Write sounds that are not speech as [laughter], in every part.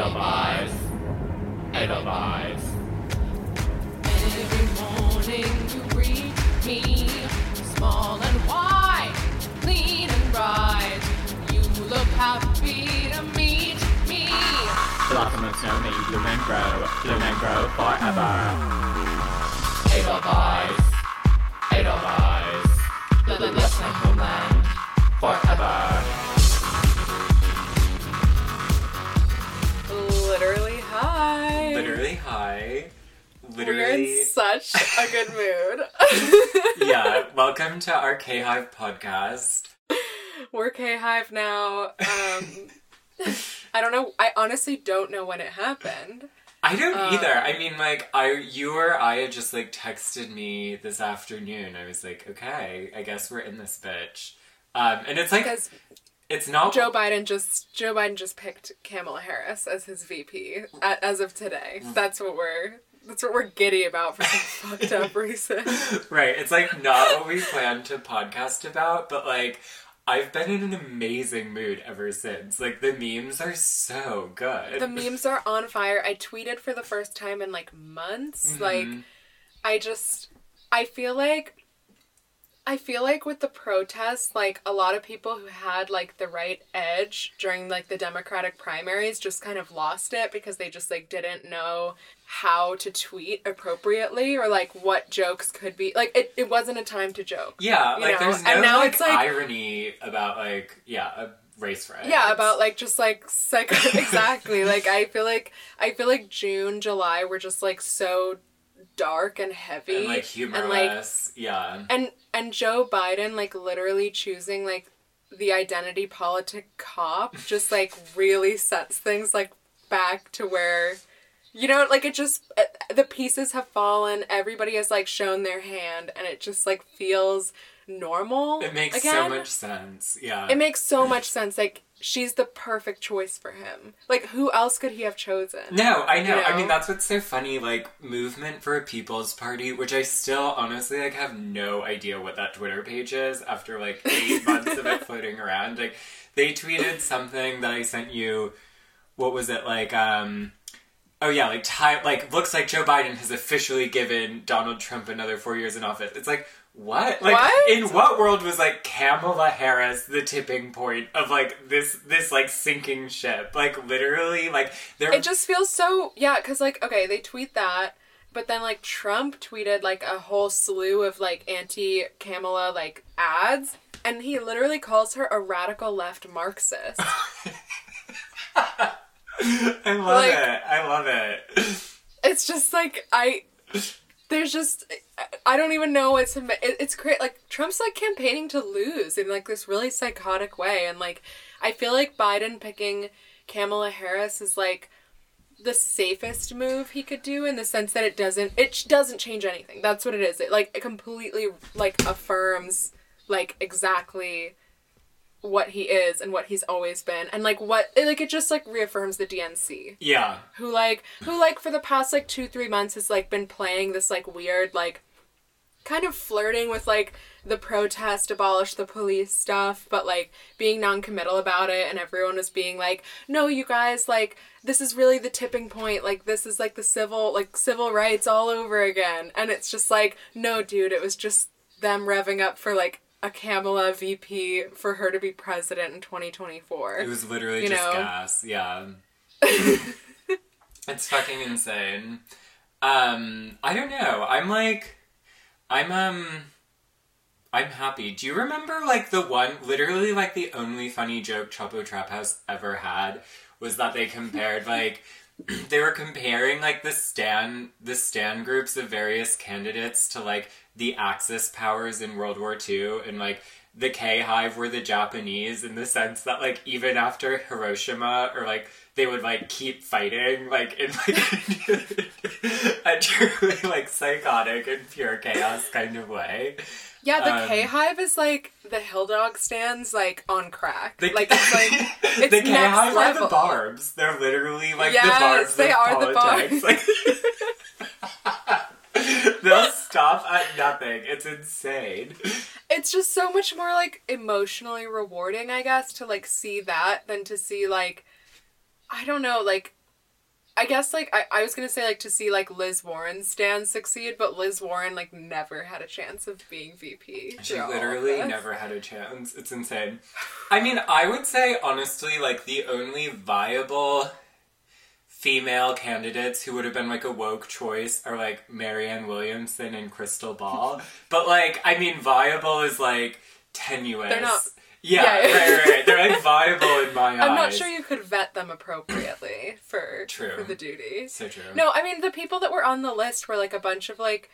Edelweiss. Edelweiss. Every morning you greet me, small and wide, clean and bright. You look happy to meet me. The Blossom of snow, bloom and grow, bloom and grow forever. Edelweiss. We're in such a good [laughs] mood. [laughs] yeah. Welcome to our K Hive podcast. We're K Hive now. Um, [laughs] I don't know. I honestly don't know when it happened. I don't Um, either. I mean, like, I, you or I had just like texted me this afternoon. I was like, okay, I guess we're in this bitch. Um, and it's like, it's not Joe Biden just Joe Biden just picked Kamala Harris as his VP a- as of today. That's what we're that's what we're giddy about for some [laughs] fucked up reason. [laughs] right. It's like not what we planned to podcast about, but like, I've been in an amazing mood ever since. Like, the memes are so good. The memes are on fire. I tweeted for the first time in like months. Mm-hmm. Like I just I feel like I feel like with the protests, like a lot of people who had like the right edge during like the Democratic primaries just kind of lost it because they just like didn't know how to tweet appropriately or like what jokes could be like it, it wasn't a time to joke. Yeah, like know? there's no And now like, it's like- irony about like yeah a race riot. Yeah, about like just like psych [laughs] exactly. like I feel like I feel like June, July were just like so dark and heavy and like and, humorless. like yeah, and and Joe Biden like literally choosing like the identity politic cop just like really sets things like back to where you know like it just uh, the pieces have fallen everybody has like shown their hand and it just like feels normal it makes so much sense. Yeah, It makes so much sense. Like she's the perfect choice for him. Like who else could he have chosen? No, I know. You I mean, that's what's so funny. Like movement for a People's Party, which I still honestly like have no idea what that Twitter page is after like [laughs] eight months of it floating around. Like they tweeted something that I sent you. What was it like? Um. Oh yeah, like time. Like looks like Joe Biden has officially given Donald Trump another four years in office. It's like. What? Like What? in what world was like Kamala Harris the tipping point of like this this like sinking ship? Like literally like there It just feels so yeah. Cause like okay, they tweet that, but then like Trump tweeted like a whole slew of like anti Kamala like ads, and he literally calls her a radical left Marxist. [laughs] [laughs] I love Like- it. I love it. it's just like I. There's just I don't even know what's it, it's great like Trump's like campaigning to lose in like this really psychotic way and like I feel like Biden picking Kamala Harris is like the safest move he could do in the sense that it doesn't it doesn't change anything. That's what it is. It like it completely like affirms like exactly what he is and what he's always been and like what like it just like reaffirms the DNC Yeah. who like who like for the past like two three months has like been playing this like weird like kind of flirting with like the protest abolish the police stuff but like being non-committal about it and everyone was being like no you guys like this is really the tipping point like this is like the civil like civil rights all over again and it's just like no dude it was just them revving up for like a Kamala VP for her to be president in 2024 It was literally You just know? gas. Yeah. [laughs] it's fucking insane. Um, I don't know. I'm like I'm um I'm happy. Do you remember like the one literally like the only funny joke Chapo Trap House ever had was that they compared like [clears throat] they were comparing like the stan the stan groups of various candidates to like the Axis powers in World War II and like the K Hive were the Japanese in the sense that like even after Hiroshima or like they would like keep fighting like in like [laughs] a truly like psychotic and pure chaos kind of way. Yeah, the Um, K Hive is like the Hill Dog stands like on crack. The, like it's like [laughs] it's the K Hive are the barbs. They're literally like the barbs. they are the Barb's. Like, [laughs] they'll stop at nothing. It's insane. It's just so much more like emotionally rewarding, I guess, to like see that than to see like I don't know, like I guess like I, I was gonna say like to see like Liz Warren stand succeed, but Liz Warren like never had a chance of being VP. She through all of literally never had a chance. It's insane. I mean, I would say honestly, like the only viable female candidates who would have been like a woke choice are like Marianne Williamson and Krystal Ball. [laughs] but like, I mean, viable is like tenuous. They're not- Yeah, Yeah. right, right, right. They're like [laughs] viable in my eyes. I'm not sure you could vet them appropriately for True. for the duty. So true. No, I mean the people that were on the list were like a bunch of like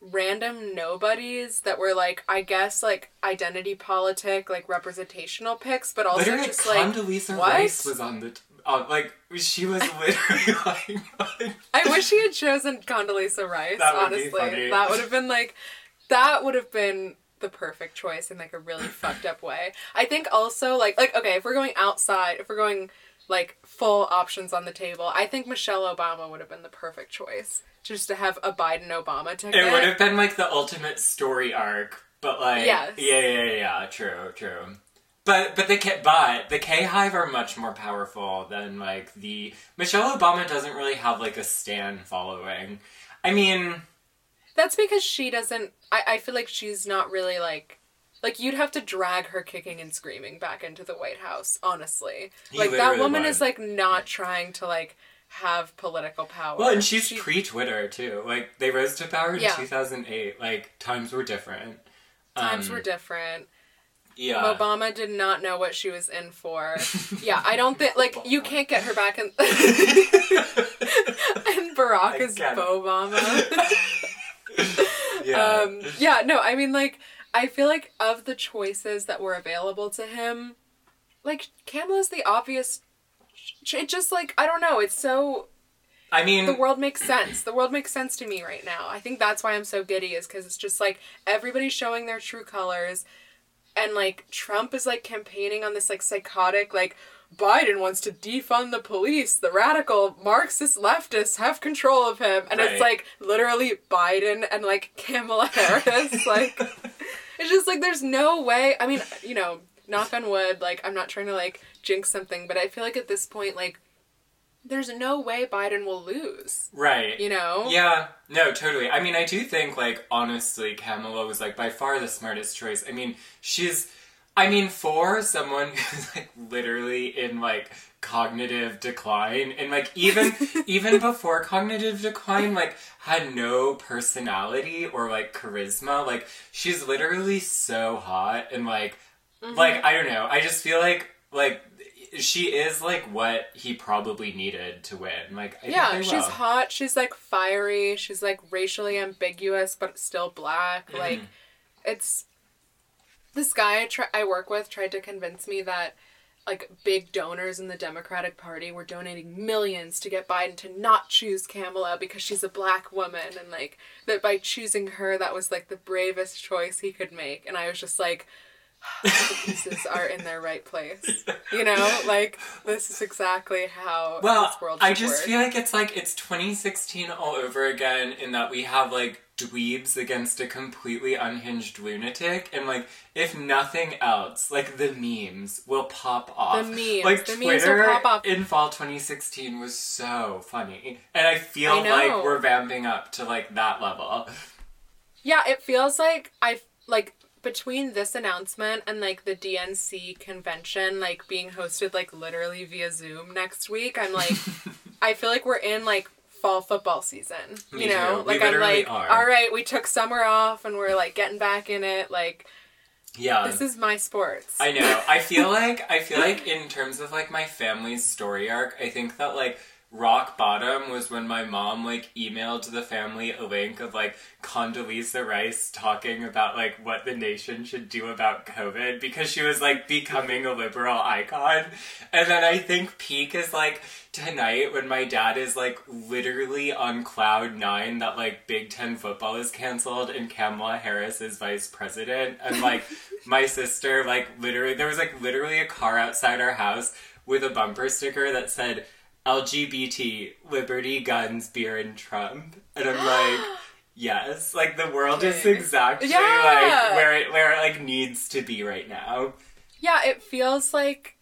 random nobodies that were like I guess like identity politic like representational picks, but also Literally, just like Condoleezza what? Rice was on the. Uh, like she was literally [laughs] like. [laughs] I wish she had chosen Condoleezza Rice. That would be honestly, funny. that would have been like, that would have been the perfect choice in like a really [laughs] fucked up way. I think also like like okay, if we're going outside, if we're going like full options on the table, I think Michelle Obama would have been the perfect choice. Just to have a Biden Obama ticket. It would have been like the ultimate story arc, but like Yes. yeah, yeah, yeah, yeah, true, true. But but the but the K Hive are much more powerful than like the Michelle Obama doesn't really have like a stan following. I mean, That's because she doesn't. I, I feel like she's not really like. Like you'd have to drag her kicking and screaming back into the White House, honestly. You like that woman would. is like not trying to like have political power. well, and she's She- pre Twitter too. Like they rose to power in Yeah. two thousand eight. Like times were different. times Um, were different. Yeah. Obama did not know what she was in for. yeah, I don't think like [laughs] you can't get her back in. [laughs] [laughs] and Barack I is get it. Obama. [laughs] yeah. um, yeah, no, I mean like I feel like of the choices that were available to him, like Kamala's the obvious. It just like I don't know. It's so I mean, the world makes sense. The world makes sense to me right now. I think that's why I'm so giddy is because it's just like everybody's showing their true colors, and like Trump is like campaigning on this like psychotic like Biden wants to defund the police. The radical Marxist leftists have control of him, and Right. it's like literally Biden and like Kamala [laughs] Harris. like it's just like there's no way. I mean, you know, knock on wood. Like I'm not trying to like jinx something, but I feel like at this point like. There's no way Biden will lose. right. You know? Yeah, no, totally. I mean, I do think, like, honestly, Kamala was, like, by far the smartest choice. I mean, she's, I mean, for someone [laughs] who's, like, literally in, like, cognitive decline, and, like, even, [laughs] even before cognitive decline, like, had no personality or, like, charisma, like, she's literally so hot, and, like, like, I don't know, I just feel like, like, she is like what he probably needed to win. Like, I Yeah, she's will. hot. She's like fiery. She's like racially ambiguous, but still black. Mm-hmm. Like, it's this guy I, try- I work with tried to convince me that like big donors in the Democratic Party were donating millions to get Biden to not choose Kamala because she's a black woman, and like that by choosing her, that was like the bravest choice he could make. And I was just like. the pieces [laughs] are in their right place. You know, like this is exactly how Well, this world I just work. feel like it's like it's 2016 all over again in that we have like dweebs against a completely unhinged lunatic, and like if nothing else, like the memes will pop off. The memes, like the memes will Twitter pop off. in fall 2016 was so funny, and I feel I like we're vamping up to like that level. Yeah, it feels like I like between this announcement and like the DNC convention like being hosted like literally via Zoom next week. I'm like [laughs] I feel like we're in like fall football season. Me you know? too. Like I'm like are. all right, we took summer off and we're like getting back in it. Like Yeah. this is my sports. I know. I feel [laughs] like I feel like in terms of like my family's story arc, I think that like rock bottom was when my mom like emailed the family a link of like Condoleezza Rice talking about like what the nation should do about COVID because she was like becoming a liberal icon. And then I think peak is like tonight when my dad is like literally on cloud nine that like Big Ten football is canceled and Kamala Harris is vice president and like [laughs] my sister like literally there was like literally a car outside our house with a bumper sticker that said LGBT liberty guns beer and Trump and I'm [gasps] like yes like the world is exactly Yeah. like where it where it like needs to be right now Yeah, it feels like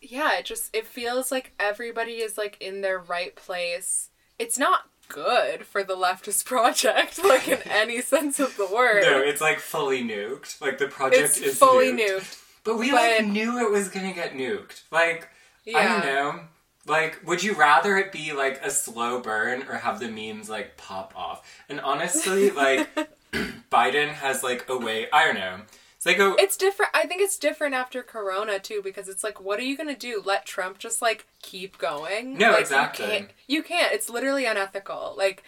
yeah, it just it feels like everybody is like in their right place. It's not good for the leftist project, [laughs] like in any sense of the word. No, it's like fully nuked. Like the project it's is fully nuked. nuked. But we But- like knew it was gonna get nuked. Like I don't know. Like, would you rather it be like a slow burn or have the memes like pop off? And honestly, [laughs] like [clears throat] Biden has like a way. I don't know. It's like a It's different. I think it's different after Corona too, because it's like, what are you gonna do? Let Trump just like keep going? No, Like, exactly. You can't, you can't. It's literally unethical. Like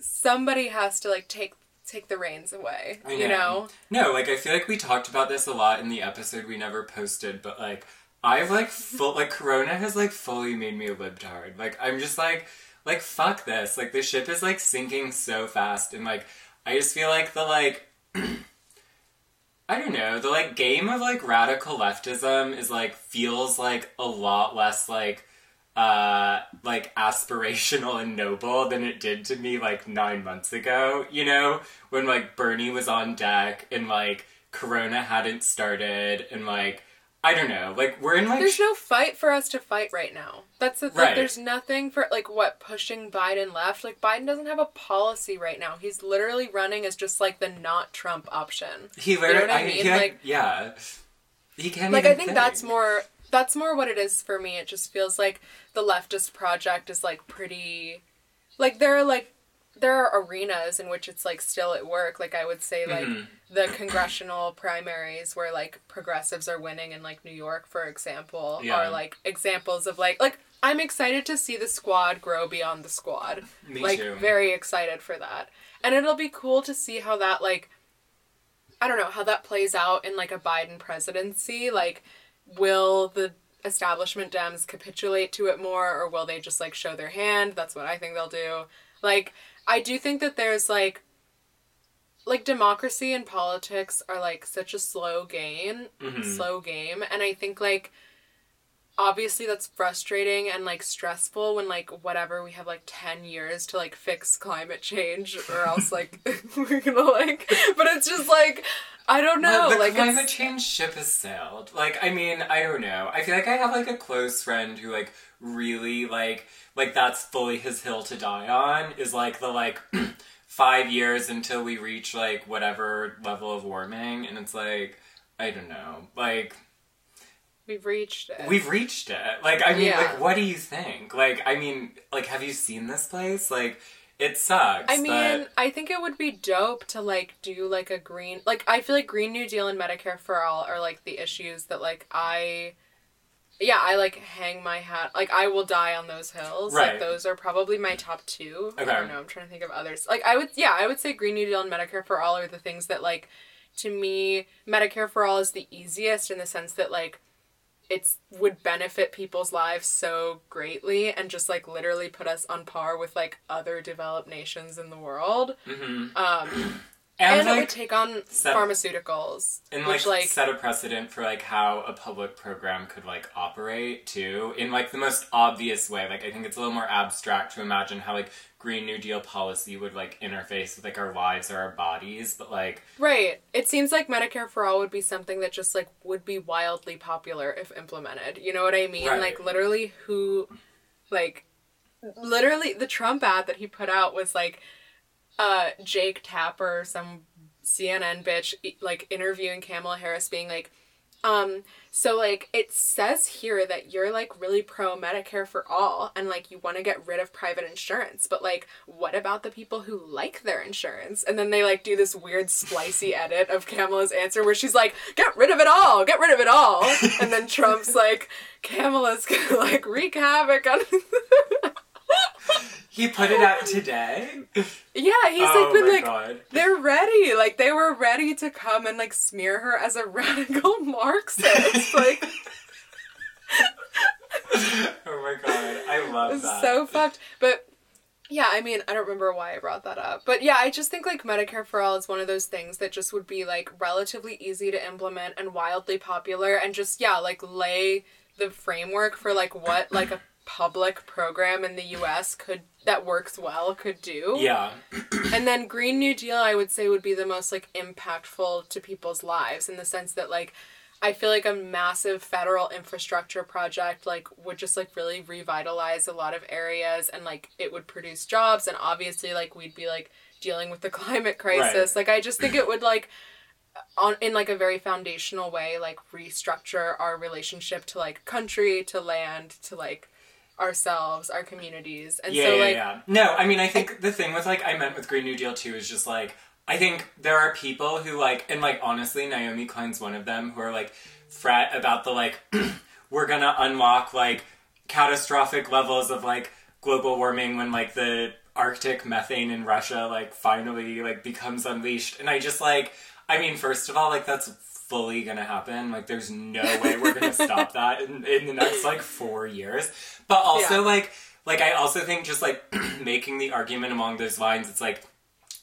somebody has to like take take the reins away. I You know? No, like I feel like we talked about this a lot in the episode we never posted, but like I've like full like Corona has like fully made me a libtard. Like I'm just like like fuck this. Like the ship is like sinking so fast and like I just feel like the like [clears throat] I don't know, the like game of like radical leftism is like feels like a lot less like uh like aspirational and noble than it did to me like nine months ago you know when like bernie was on deck and like corona hadn't started and like i don't know like we're in like There's no fight for us to fight right now. That's the thing. Right. There's nothing for like what pushing Biden left. Like Biden doesn't have a policy right now. He's literally running as just like the not Trump option. he literally you know I I mean? he, like, yeah he can't like I think that's more that's more what it is for me. It just feels like the leftist project is like pretty like there are like there are arenas in which it's like still at work. Like I would say like Mhm. the congressional primaries where like progressives are winning in like New York for example Yeah. are like examples of like like I'm excited to see the squad grow beyond the squad. Me like too. very excited for that. And it'll be cool to see how that like I don't know how that plays out in like a Biden presidency. Like, will the establishment Dems capitulate to it more, or will they just like show their hand? That's what I think they'll do. Like, I do think that there's like, like democracy and politics are like such a slow game, Mhm. slow game, and I think like. Obviously, that's frustrating and like stressful when like whatever we have like ten years to like fix climate change, or else like [laughs] we're gonna like. But it's just like I don't know. Well, the like climate it's, change ship has sailed. Like, I mean, I don't know. I feel like I have like a close friend who like really like like that's fully his hill to die on is like the like [clears throat] five years until we reach like whatever level of warming, and it's like I don't know, like we've reached it. we've reached it. Like, I mean, Yeah. like, what do you think? Like, I mean, like, have you seen this place? Like, it sucks. I mean, but... I think it would be dope to like do like a green like I feel like Green New Deal and Medicare for All are like the issues that like I yeah, I like hang my hat like I will die on those hills. Right. Like those are probably my top two. Okay. I don't know, I'm trying to think of others. Like I would yeah, I would say Green New Deal and Medicare for All are the things that like to me Medicare for All is the easiest in the sense that like it's would benefit people's lives so greatly and just like literally put us on par with like other developed nations in the world. Mhm. Um, and, and, it like, would take on set- pharmaceuticals, and which like, like set a precedent for like how a public program could like operate too in like the most obvious way like i think it's a little more abstract to imagine how like green new deal policy would like interface with like our lives or our bodies but like right. It seems like Medicare for all would be something that just like would be wildly popular if implemented. You know what I mean? Right. Like literally, who, like, literally the Trump ad that he put out was like, uh, Jake Tapper, some CNN bitch, like interviewing Kamala Harris, being like, um, so like it says here that you're like really pro Medicare for all and like you want to get rid of private insurance, but like what about the people who like their insurance? And then they like do this weird splicey [laughs] edit of Kamala's answer where she's like, get rid of it all, get rid of it all. And then Trump's like, Kamala's gonna like wreak havoc on [laughs] [laughs] he put it out today Yeah, he's oh like been like god they're ready. Like they were ready to come and like smear her as a [laughs] radical Marxist. like [laughs] oh my god i love it's that so fucked. But yeah, I mean, I don't remember why I brought that up. But yeah, I just think like Medicare for all is one of those things that just would be like relatively easy to implement and wildly popular and just yeah, like lay the framework for like what like a public program in the US could that works well could do. yeah [clears throat] And then Green New Deal, I would say, would be the most like impactful to people's lives in the sense that like I feel like a massive federal infrastructure project like would just like really revitalize a lot of areas and like it would produce jobs and obviously like we'd be like dealing with the [laughs] climate crisis. Like I just think it would like on in like a very foundational way like restructure our relationship to like country, to land, to like ourselves, our communities. And yeah, so yeah, like yeah. No, I mean, I think the thing with like I meant with Green New Deal too is just like I think there are people who like and like honestly, Naomi Klein's one of them who are like fret about the like [clears throat] we're gonna unlock like catastrophic levels of like global warming when like the Arctic methane in Russia like finally like becomes unleashed, and I just like I mean, first of all, like that's fully gonna happen. Like, there's no way we're gonna [laughs] stop that in, in the next like four years. But also, Yeah. like, like I also think just like [clears throat] making the argument along those lines, it's like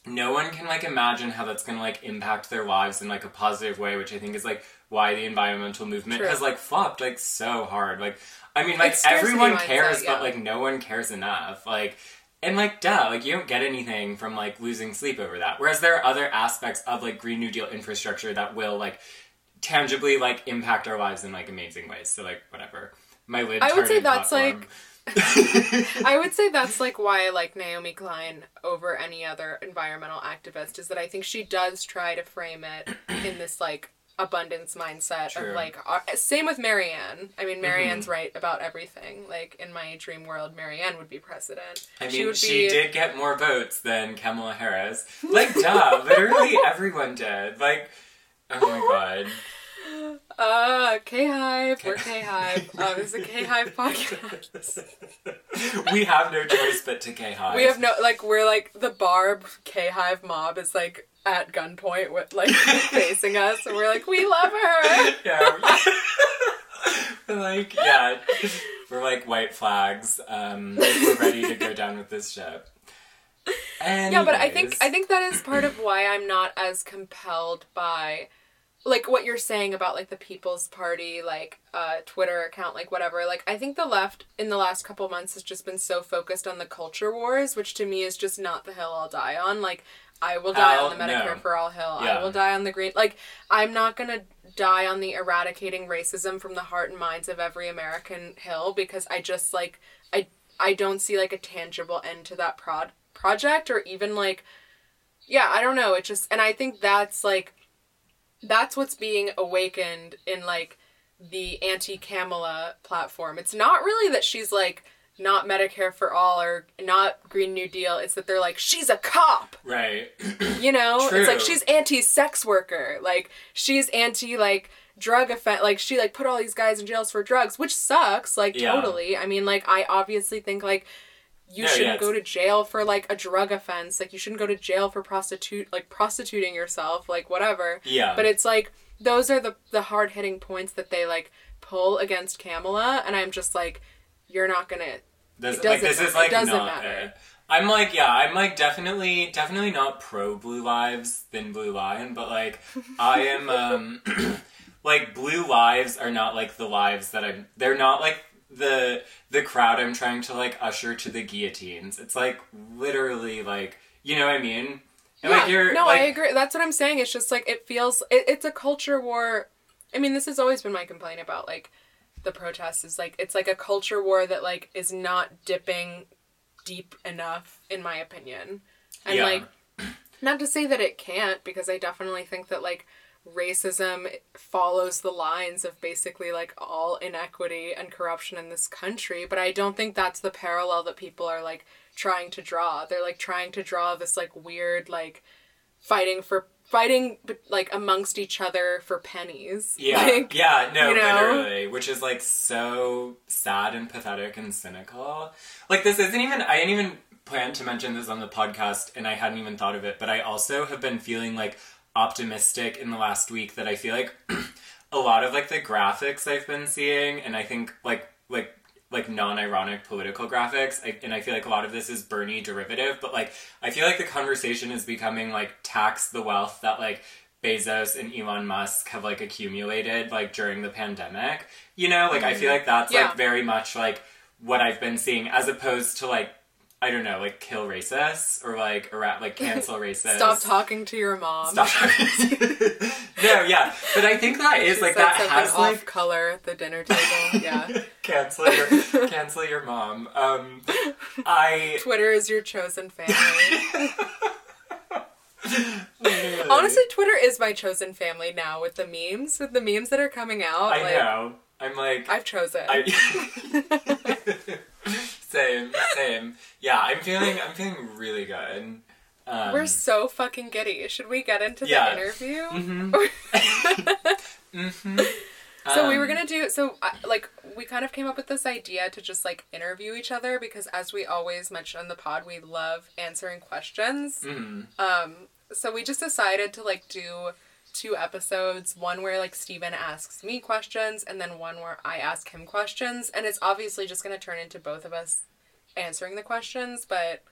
no one can like imagine how that's gonna like impact their lives in like a positive way, which I think is like why the environmental movement True. has like flopped like so hard. Like, I mean, like everyone mindset, cares, yeah. but like no one cares enough. Like. And like, duh, like you don't get anything from like losing sleep over that. Whereas there are other aspects of like Green New Deal infrastructure that will like tangibly like impact our lives in like amazing ways. So like whatever. My lid. I would say that's, platform. [laughs] I would say that's like why I like Naomi Klein over any other environmental activist is that I think she does try to frame it in this like abundance mindset True. of like same with Marianne. I mean Marianne's right about everything. Like in my dream world Marianne would be president. I mean, she she, be did get more votes than Kamala Harris. Like, duh, literally [laughs] everyone did. Like, oh my god. [laughs] uh K Hive, we're K Hive. [laughs] Uh, this is a K Hive podcast. we have no choice but to K Hive. We have no like we're like the Barb K Hive mob is like at gunpoint with like [laughs] facing us and we're like, We love her. [laughs] Yeah. [laughs] We're like, yeah. We're like white flags. Um, we're ready to go down with this ship. Yeah, but I think I think that is part of why I'm not as compelled by like what you're saying about like the People's Party like uh Twitter account like whatever. Like I think the left in the last couple months has just been so focused on the culture wars, which to me is just not the hill I'll die on. Like I will die on the Medicare no. for all hill. Yeah. I will die on the green like I'm not going to die on the eradicating racism from the heart and minds of every American hill because I just like I I don't see like a tangible end to that prod project or even like yeah, I don't know. It just and I think that's like that's what's being awakened in like the anti Kamala platform. It's not really that she's like not Medicare for all or not Green New Deal. It's that they're like she's a cop. Right. [clears throat] You know, it's like she's anti sex worker. Like she's anti like drug offense. Like she like put all these guys in jails for drugs, which sucks. Like Yeah. totally. I mean, like I obviously think like you No, shouldn't yeah, go to jail for like a drug offense. Like you shouldn't go to jail for prostitute like prostituting yourself. Like whatever. Yeah. But it's like those are the the hard hitting points that they like pull against Kamala, and I'm just like, you're not gonna. This, It like, doesn't this matter. is It like doesn't not matter. it. I'm like, yeah, I'm like definitely, definitely not pro Blue Lives than Blue Lion, but like, I am, [laughs] um, [clears throat] like, Blue Lives are not like the lives that I'm, they're not like the, the crowd I'm trying to like usher to the guillotines. It's like literally like, you know what I mean? And yeah, like, you're, no, like, I agree. That's what I'm saying. It's just like it feels. It, it's a culture war. I mean, this has always been my complaint about like the protests. Is like it's like a culture war that like is not dipping deep enough, in my opinion. And Yeah. like, not to say that it can't, because I definitely think that like racism follows the lines of basically like all inequity and corruption in this country but i don't think that's the parallel that people are like trying to draw they're like trying to draw this like weird like fighting for fighting like amongst each other for pennies Yeah, [laughs] like, yeah, no, you know? literally, which is like so sad and pathetic and cynical. Like this isn't even. I didn't even plan to mention this on the podcast, and I hadn't even thought of it. But I also have been feeling like optimistic in the last week that I feel like [clears throat] a lot of like the graphics I've been seeing, and I think like like like non-ironic political graphics I, and i feel like a lot of this is bernie derivative but like i feel like the conversation is becoming like tax the wealth that like bezos and elon musk have like accumulated like during the pandemic you know like i feel mm-hmm. like that's Yeah. like very much like what i've been seeing as opposed to like i don't know like kill racists or like era- like cancel [laughs] racists stop talking to your mom Stop. [laughs] [laughs] no, yeah, but I think that is She like that has off like color at the dinner table. Yeah. cancel your cancel your mom. Um, I Twitter is your chosen family. Honestly, Twitter is my chosen family now with the memes, with the memes that are coming out. I like, know. I'm like I've chosen. I same same. Yeah, I'm feeling I'm feeling really good. Um, We're so fucking giddy. Should we get into Yeah. the interview? mhm. [laughs] So we were Um, gonna do so uh, like we kind of came up with this idea to just like interview each other because as we always mention on the pod, we love answering questions. mhm. Um, so we just decided to like do two episodes, one where like Steven asks me questions and then one where I ask him questions, and it's obviously just gonna turn into both of us answering the questions, but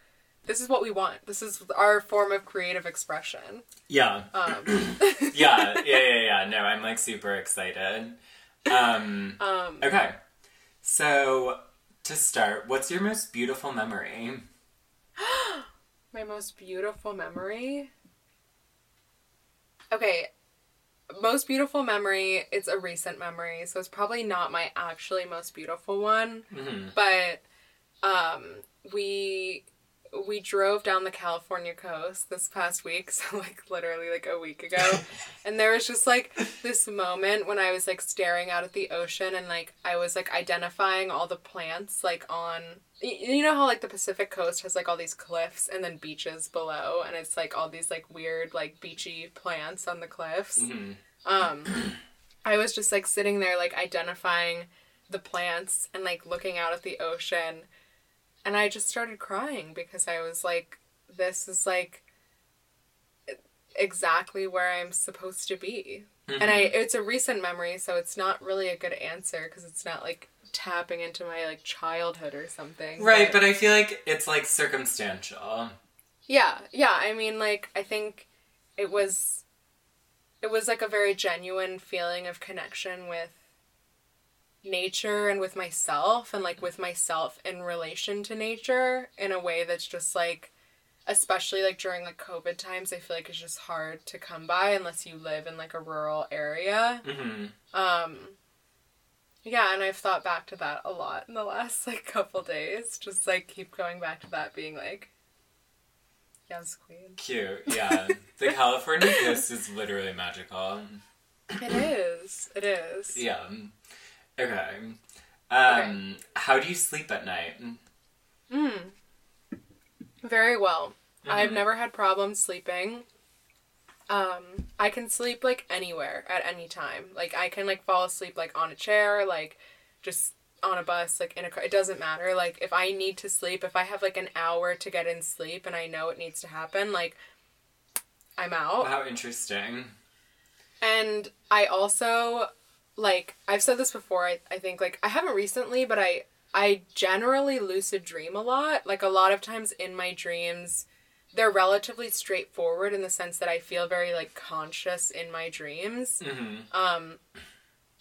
this is what we want. This is our form of creative expression. Yeah. Um, [coughs] Yeah, yeah, yeah, yeah. No, I'm like super excited. Um um, Okay. So to start, what's your most beautiful memory? [gasps] My most beautiful memory. Okay, most beautiful memory. It's a recent memory, so it's probably not my actually most beautiful one. hmm But um, we we drove down the California coast this past week, [laughs] so like literally like a week ago, [laughs] and there was just like this moment when I was like staring out at the ocean and like I was like identifying all the plants like on you know how like the Pacific coast has like all these cliffs and then beaches below and it's like all these like weird like beachy plants on the cliffs. hmm Um, I was just like sitting there, like identifying the plants and like looking out at the ocean, and I just started crying because I was like, "This is like exactly where I'm supposed to be." And I, mm-hmm. it's a recent memory, so it's not really a good answer because it's not like tapping into my like childhood or something. Right, but I feel like it's like circumstantial. Yeah, yeah. I mean, like, I think it was, it was like a very genuine feeling of connection with nature and with myself, and like with myself in relation to nature in a way that's just like, especially like during like COVID times, I feel like it's just hard to come by unless you live in like a rural area. hmm Um, yeah, and I've thought back to that a lot in the last [laughs] like couple days. Just like keep going back to that, being like, yes, queen. Cute, yeah. the [laughs] California coast is literally magical. It is. It is. Yeah. Okay. Um, how do you sleep at night? Mm. Very well. I've Mhm. never had problems sleeping. Um, I can sleep like anywhere at any time. Like I can like fall asleep like on a chair, like just on a bus, like in a car. It doesn't matter. Like if I need to sleep, if I have like an hour to get in sleep and I know it needs to happen, like I'm out. How interesting. And I also like I've said this before, I, I think like I haven't recently, but I I generally lucid dream a lot. Like a lot of times in my dreams they're relatively straightforward in the sense that I feel very like conscious in my dreams. hmm Um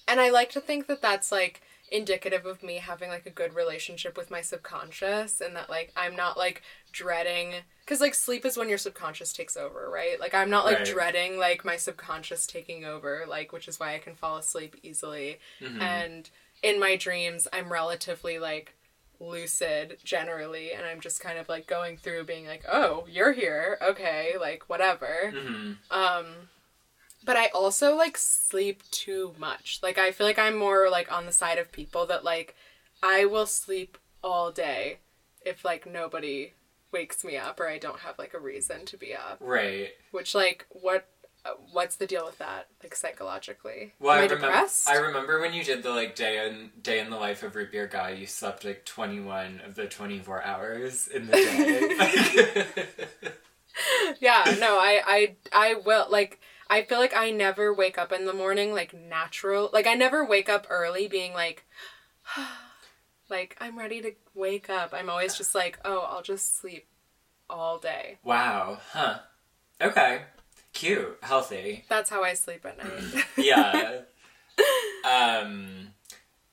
and I like to think that that's like indicative of me having like a good relationship with my subconscious and that like I'm not like dreading cuz like sleep is when your subconscious takes over, right? Like I'm not like Right. dreading like my subconscious taking over, like which is why I can fall asleep easily. hmm And in my dreams, I'm relatively like lucid generally and I'm just kind of like going through being like, "Oh, you're here. Okay, like whatever." hmm Um, but I also like sleep too much. Like I feel like I'm more like on the side of people that like I will sleep all day if like nobody wakes me up or I don't have like a reason to be up. Right. Which like what what's the deal with that like psychologically? Well, Am I, I remember. depressed? I remember when you did the like day in day in the life of root beer guy. You slept like twenty one of the twenty four hours in the day. [laughs] yeah, no, I I I will like I feel like I never wake up in the morning like natural. Like I never wake up early being like [sighs] like I'm ready to wake up. I'm always just like, "Oh, I'll just sleep all day." wow. Huh. Okay. Cute. Healthy. That's how I sleep at night. Yeah. [laughs] um.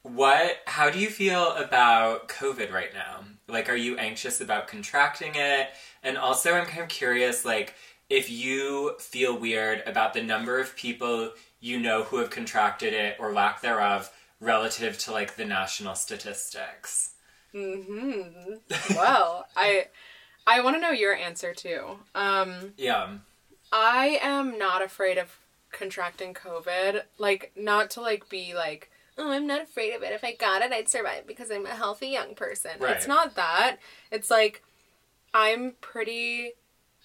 What? How do you feel about COVID right now? Like, are you anxious about contracting it? And also, I'm kind of curious. Like, if you feel weird about the number of people you know who have contracted it or lack thereof relative to like the national statistics. Mhm. well, I I want to know your answer too. Um, Yeah. I am not afraid of contracting COVID. Like, not to like be like, oh, I'm not afraid of it. If I got it, I'd survive because I'm a healthy young person. Right. It's not that. It's like I'm pretty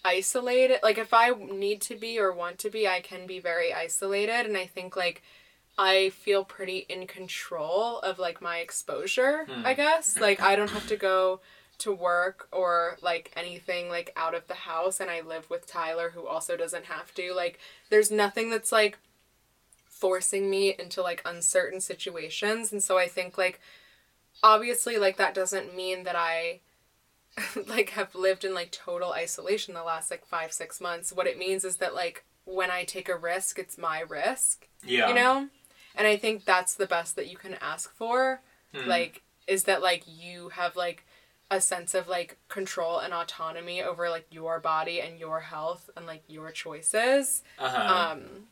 isolated. Like, if I need to be or want to be, I can be very isolated. And I think like I feel pretty in control of like my exposure, hmm. I guess. Like, I don't have to go to work or like anything like out of the house and I live with Tyler who also doesn't have to. Like there's nothing that's like forcing me into like uncertain situations and so I think like obviously like that doesn't mean that I [laughs] like have lived in like total isolation the last like 5 6 months. What it means is that like when I take a risk, it's my risk Yeah. you know and i think that's the best that you can ask for Hmm. like is that like you have like a sense of like control and autonomy over like your body and your health and like your choices Uh-huh. um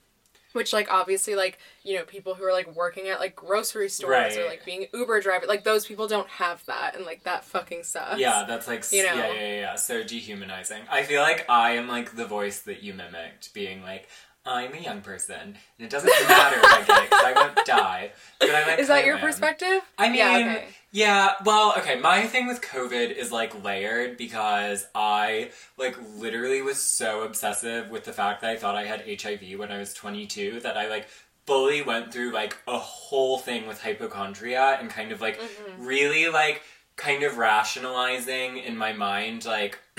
which like obviously like you know people who are like working at like grocery stores or like being uber driver like those people don't have that and like that fucking sucks yeah, that's like you know. yeah, yeah, yeah. So dehumanizing. I feel like I am like the voice that you mimicked, being like, I'm a young person, and it doesn't matter if I get it because I won't die. But I like [laughs] is that your perspective I mean, yeah, yeah, well, okay, my thing with COVID is like layered because I like literally was so obsessive with the fact that I thought I had HIV when I was 22 that I like fully went through like a whole thing with hypochondria and kind of like mm-hmm. really like kind of rationalizing in my mind like [clears throat]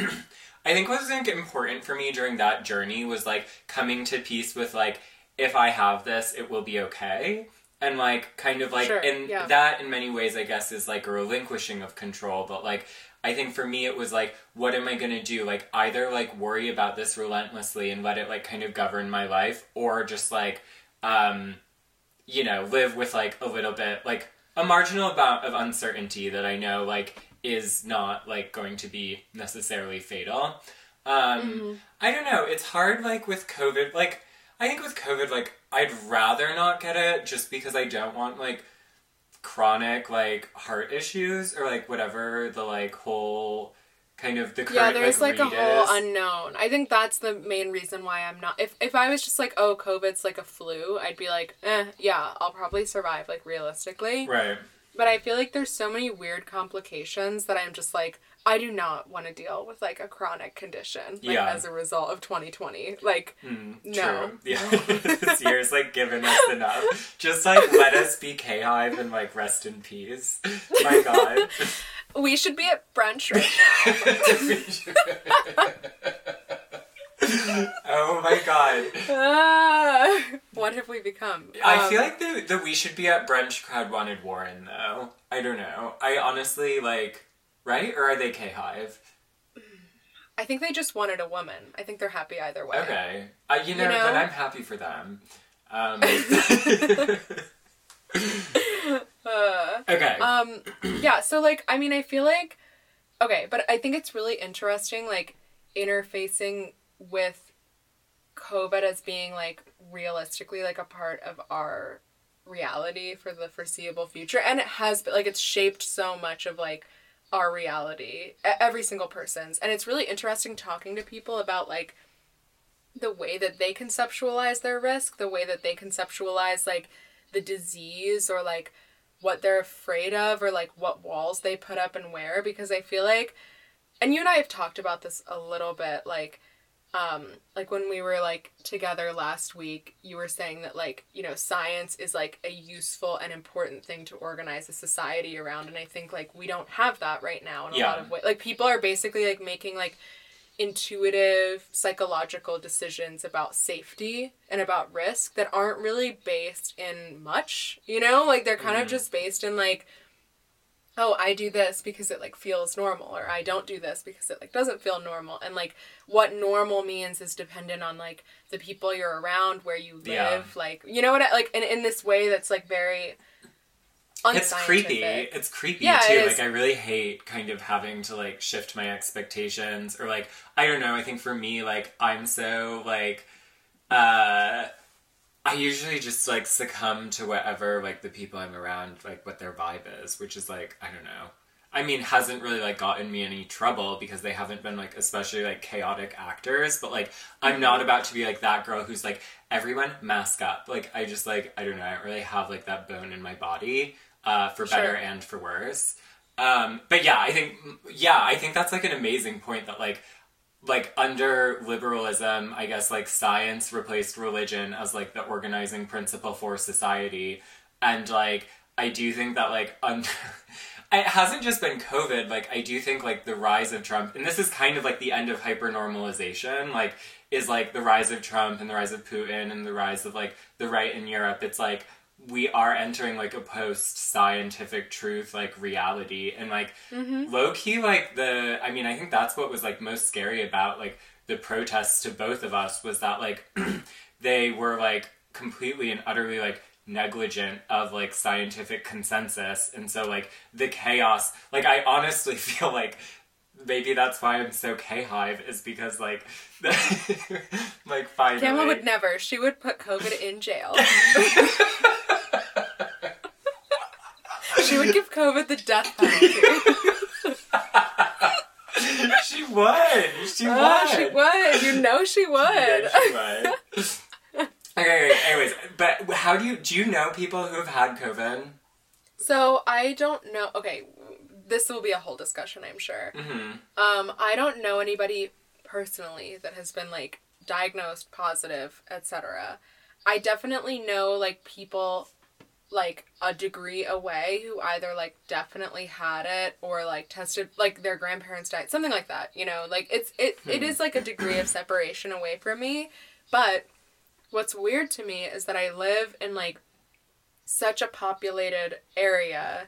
I think what was like, important for me during that journey was like coming to peace with like if I have this, it will be okay. And like kind of like Sure, and yeah. that in many ways I guess is like a relinquishing of control, but like I think for me it was like what am I going to do? Like either like worry about this relentlessly and let it like kind of govern my life or just like um you know, live with like a little bit like a marginal amount of uncertainty that I know like is not like going to be necessarily fatal. Um I don't know, it's hard like with COVID like I think with COVID like I'd rather not get it just because I don't want like chronic like heart issues or like whatever the like whole kind of the current yeah there's like, a whole is. unknown i think that's the main reason why i'm not if, if i was just like oh covid's like a flu i'd be like eh yeah i'll probably survive like realistically right. But i feel like there's so many weird complications that i'm just like i do not want to deal with like a chronic condition like, Yeah. as a result of 2020 like Mm, No. True. Yeah. [laughs] [laughs] this year's like given us enough. Just like let us be K Hive and like rest in peace. My God. [laughs] we should be at brunch right [laughs] oh my God. Ah, what have we become I Um, feel like the the we should be at brunch crowd wanted Warren though. I don't know. I honestly like right or are they K Hive? i think they just wanted a woman i think they're happy either way Okay. Uh, you know, You know? then I'm happy for them. Um, [laughs] [laughs] okay. Um, yeah, so like, I mean, I feel like, okay, but I think it's really interesting, like, interfacing with COVID as being, like, realistically, like, a part of our reality for the foreseeable future. And it has been, like, it's shaped so much of, like, our reality, every single person's. And it's really interesting talking to people about, like, the way that they conceptualize their risk, the way that they conceptualize, like, the disease or, like, what they're afraid of or like what walls they put up and where because I feel like and you and I have talked about this a little bit like um like when we were like together last week you were saying that like you know science is like a useful and important thing to organize a society around and I think like we don't have that right now in a Yeah. lot of ways like people are basically like making like intuitive psychological decisions about safety and about risk that aren't really based in much you know like they're kind of just based in like oh i do this because it like feels normal or i don't do this because it like doesn't feel normal and like what normal means is dependent on like the people you're around where you live Yeah. like you know what I, like and in this way that's like very. It's creepy. It's creepy Yeah, too. it Like. I really hate kind of having to like shift my expectations or like I don't know, I think for me like I'm so like uh I usually just like succumb to whatever like the people I'm around like what their vibe is, which is like I don't know. I mean, hasn't really like gotten me any trouble because they haven't been like especially like chaotic actors, but like I'm not about to be like that girl who's like everyone mask up. Like I just like I don't know, I don't really have like that bone in my body, uh, for better and for worse. Um, but yeah, I think yeah, I think that's like an amazing point that like like under liberalism, I guess like science replaced religion as like the organizing principle for society. And like I do think that like [laughs] it hasn't just been COVID, like I do think like the rise of Trump and this is kind of like the end of hypernormalization, like is like the rise of Trump and the rise of Putin and the rise of like the right in Europe. It's like we are entering like a post scientific truth like reality and like mm-hmm. low key like the I mean I think that's what was like most scary about like the protests to both of us was that like [clears throat] they were like completely and utterly like negligent of like scientific consensus and so like the chaos like I honestly [laughs] feel like maybe that's why I'm so K hive is because like [laughs] like finally Kamala would never. She would put COVID in jail. [laughs] she would give COVID the death penalty. [laughs] she would she would Oh, she would. You know she would. Yeah, she would. okay, okay, anyways, but how do you do you know people who have had COVID? So I don't know. Okay, this will be a whole discussion, I'm sure. Mm-hmm. Um, I don't know anybody personally that has been like diagnosed positive, etc. I definitely know like people like a degree away who either like definitely had it or like tested like their grandparents died something like that you know like it's it, it hmm. is like a degree of separation away from me but what's weird to me is that i live in like such a populated area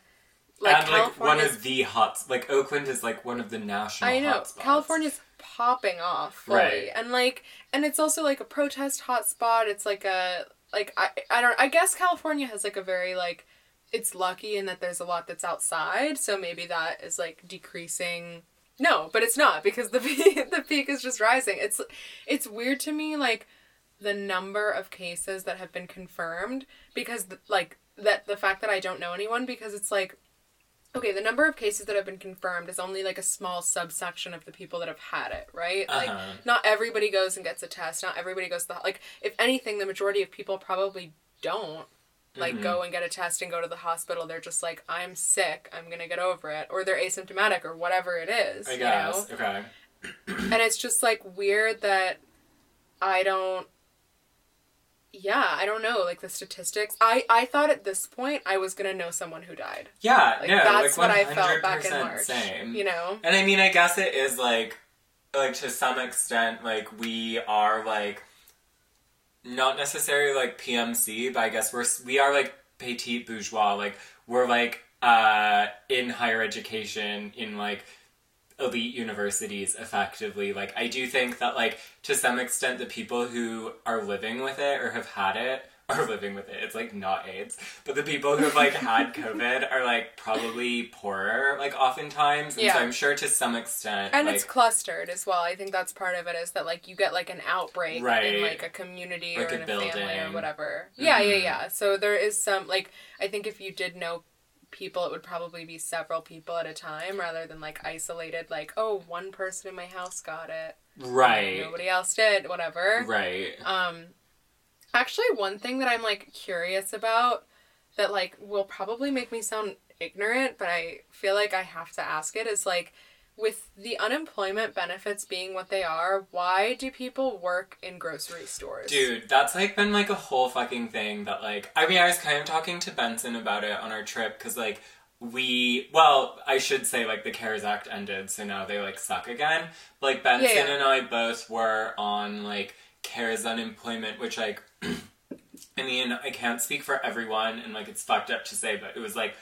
like and like one of the hots, like Oakland is like one of the national. I know. California's popping off fully, Right. and like, and it's also like a protest hotspot. It's like a like I I don't I guess California has like a very like it's lucky in that there's a lot that's outside, so maybe that is like decreasing. No, but it's not because the [laughs] peak, the peak is just rising. It's it's weird to me like the number of cases that have been confirmed because like that the fact that I don't know anyone because it's like okay, the number of cases that have been confirmed is only like a small subsection of the people that have had it, right? Like Uh-huh. not everybody goes and gets a test. Not everybody goes to the like if anything the majority of people probably don't like Mm-hmm. go and get a test and go to the hospital. They're just like I'm sick, I'm going to get over it or they're asymptomatic or whatever it is, I you guess. know? Okay. And it's just like weird that I don't yeah, I don't know, like the statistics. I I thought at this point I was gonna know someone who died. Yeah. Like no. that's like what I felt back in March. Same. You know? And I mean, I guess it is like, like to some extent, like we are like, not necessarily like PMC, but I guess we're we are like petit bourgeois. Like we're like uh in higher education in like elite universities effectively like i do think that like to some extent the people who are living with it or have had it [laughs] are living with it it's like not aids but the people who have like had [laughs] covid are like probably poorer like oftentimes and Yeah. so i'm sure to some extent And like it's clustered as well. I think that's part of it is that like you get like an outbreak Right. in like a community Like or a in a family or building. whatever. Yeah, yeah, Mhm. yeah. So there is some like I think if you did know people it would probably be several people at a time rather than like isolated like oh one person in my house got it. Right. Nobody else did whatever. Right. Um actually one thing that i'm like curious about that like will probably make me sound ignorant but i feel like i have to ask it is like with the unemployment benefits being what they are why do people work in grocery stores Dude, that's like been like a whole fucking thing that like I mean I was kind of talking to Benson about it on our trip because like we well I should say like the CARES Act ended so now they like suck again. Like Benson Yeah, yeah. and I both were on like CARES unemployment, which like [clears throat] I mean I can't speak for everyone and like it's fucked up to say, but it was like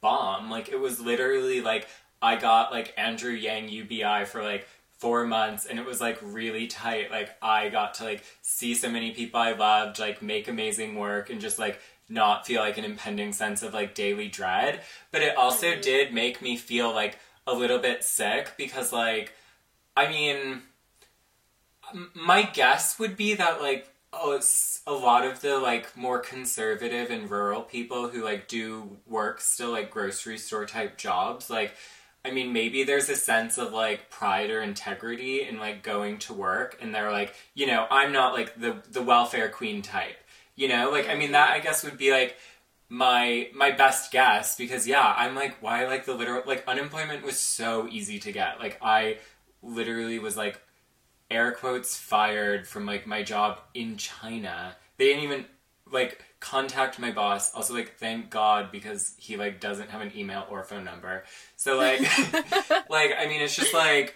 bomb. Like it was literally like I got like Andrew Yang UBI for like four months and it was like really tight. Like I got to like see so many people I loved, like make amazing work and just like not feel like an impending sense of like daily dread. But it also mm-hmm. did make me feel like a little bit sick because like I mean my guess would be that like oh, a lot of the like more conservative and rural people who like do work still like grocery store type jobs like I mean, maybe there's a sense of like pride or integrity in like going to work, and they're like, you know, I'm not like the the welfare queen type, you know, like I mean that I guess would be like my my best guess because yeah, I'm like, why like the literal like unemployment was so easy to get, like I literally was like air quotes fired from like my job in China. They didn't even like contact my boss. Also like thank God because he like doesn't have an email or phone number. So like [laughs] [laughs] like I mean it's just like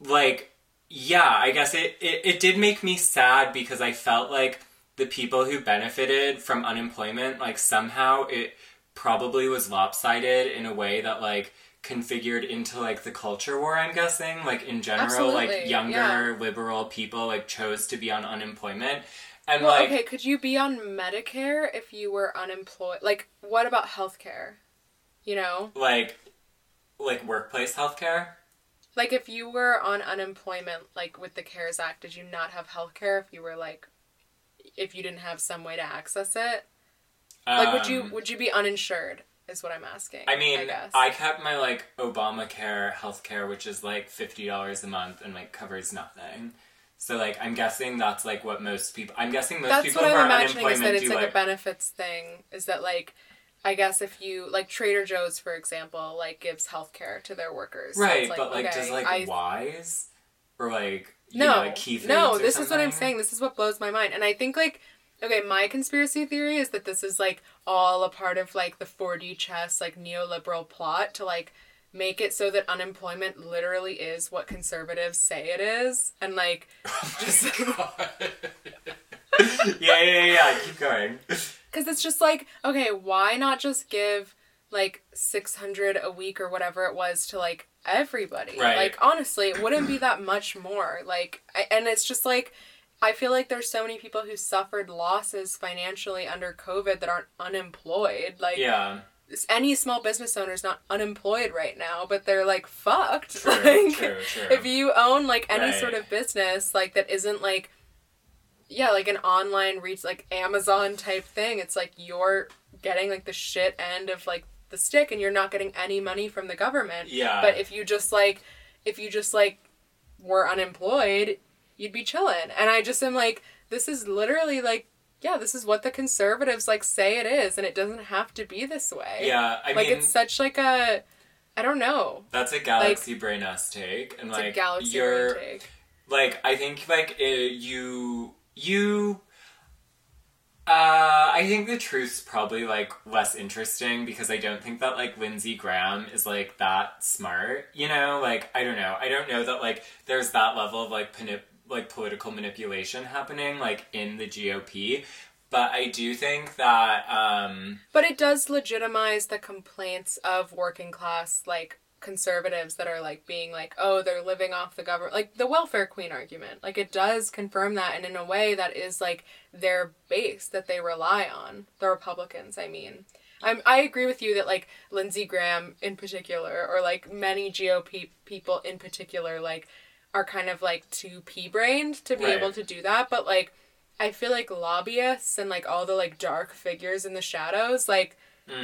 like yeah, I guess it, it it did make me sad because I felt like the people who benefited from unemployment like somehow it probably was lopsided in a way that like configured into like the culture war i'm guessing like in general like younger yeah. liberal people like chose to be on unemployment and Well, like okay, could you be on Medicare if you were unemployed? Like, what about healthcare? You know, like like workplace healthcare like if you were on unemployment, like with the CARES Act, did you not have healthcare if you were like, if you didn't have some way to access it? Like, would you Um, would you be uninsured? Is what I'm asking. I mean, I guess. I kept my like Obamacare healthcare, which is like fifty dollars a month and like covers nothing. So like, I'm guessing that's like what most people. I'm guessing most That's people what who are I'm imagining is that it's like, like. a benefits thing. Is that like, I guess if you like Trader Joe's, for example, like gives healthcare to their workers. So right, but like, okay, does like I, Weis or like you no, know, like Key Foods no. This is what I'm saying. This is what blows my mind, and I think like. Okay, my conspiracy theory is that this is like all a part of like the 4D chess like neoliberal plot to like make it so that unemployment literally is what conservatives say it is and like just [laughs] [laughs] yeah, yeah, yeah, yeah. Keep going. [laughs] Because it's just like, okay, why not just give like 600 a week or whatever it was to like everybody? Right. Like, honestly, it wouldn't be that much more. Like, I, and it's just like, I feel like there's so many people who suffered losses financially under COVID that aren't unemployed. Like, Yeah, any small business owner's not unemployed right now, but they're like fucked. true, [laughs] like, true, true. if you own like any Right. sort of business like that isn't like yeah like an online reach like amazon type thing it's like you're getting like the shit end of like the stick and you're not getting any money from the government Yeah. but if you just like if you just like were unemployed you'd be chilling and i just am like this is literally like yeah this is what the conservatives like say it is and it doesn't have to be this way yeah. I like mean, it's such like a i don't know that's a galaxy brain ass take, and like a galaxy you're brain take. like I think like uh, you you uh I think the truth's probably like less interesting because I don't think that like Lindsey Graham is like that smart, you know? Like I don't know. I don't know that like there's that level of like panip- like political manipulation happening like in the GOP. But I do think that um But it does legitimize the complaints of working class like conservatives that are like being like, oh, they're living off the government, like the welfare queen argument. Like it does confirm that, and in a way that is like their base that they rely on. The Republicans, I mean. I'm, I agree with you that like Lindsey Graham in particular, or like many GOP people in particular, like are kind of like too pea brained to be Right. able to do that. But like I feel like lobbyists and like all the like dark figures in the shadows, like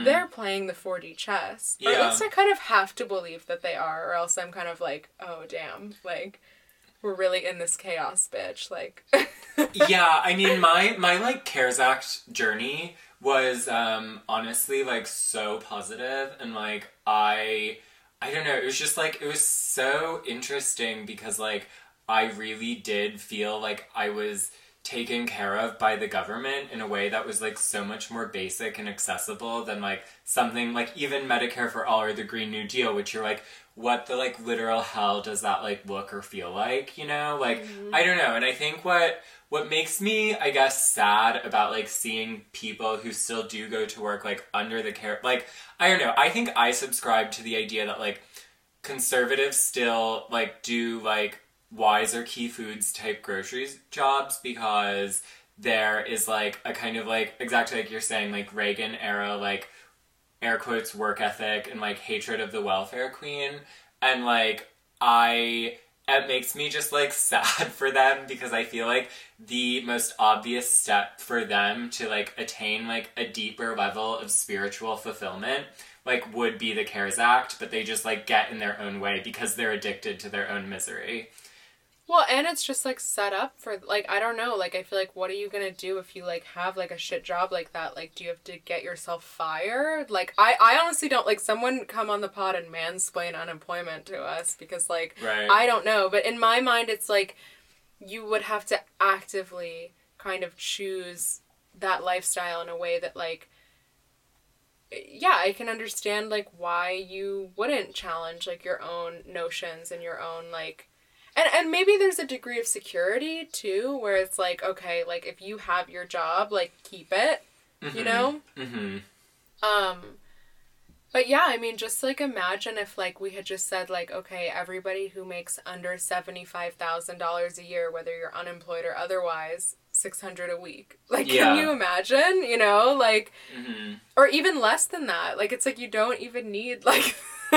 they're playing the 4D chess. Or Mm. At least I kind of have to believe that they are, or else I'm kind of like, oh damn, like we're really in this chaos, bitch. Like [laughs] yeah, I mean my my like CARES Act journey was um honestly like so positive and like I I don't know, it was just like it was so interesting because like I really did feel like I was taken care of by the government in a way that was like so much more basic and accessible than like something like even Medicare for all or the Green New Deal, which you're like, what the like literal hell does that like look or feel like, you know? Like mm-hmm. I don't know. And I think what what makes me, I guess, sad about like seeing people who still do go to work like under the care like I don't know, I think I subscribe to the idea that like conservatives still like do like Weis or key foods type groceries jobs because there is like a kind of like exactly like you're saying like Reagan era like air quotes work ethic and like hatred of the welfare queen. And like I it makes me just like [laughs] sad for them because I feel like the most obvious step for them to like attain like a deeper level of spiritual fulfillment like would be the CARES Act, but they just like get in their own way because they're addicted to their own misery. Well, and it's just like set up for like I don't know, like I feel like what are you gonna do if you like have like a shit job like that? Like do you have to get yourself fired? Like I I honestly don't like someone come on the pod and mansplain unemployment to us because like Right. I don't know, but in my mind it's like you would have to actively kind of choose that lifestyle in a way that like yeah, I can understand like why you wouldn't challenge like your own notions and your own like and and maybe there's a degree of security too where it's like okay, like if you have your job, like keep it, you know? Mm-hmm. Um but yeah, I mean just like imagine if like we had just said like okay, everybody who makes under $75,000 a year whether you're unemployed or otherwise, 600 a week. [laughs] Like Yeah. can you imagine, you know? Like Mm-hmm. or even less than that. Like it's like you don't even need like [laughs]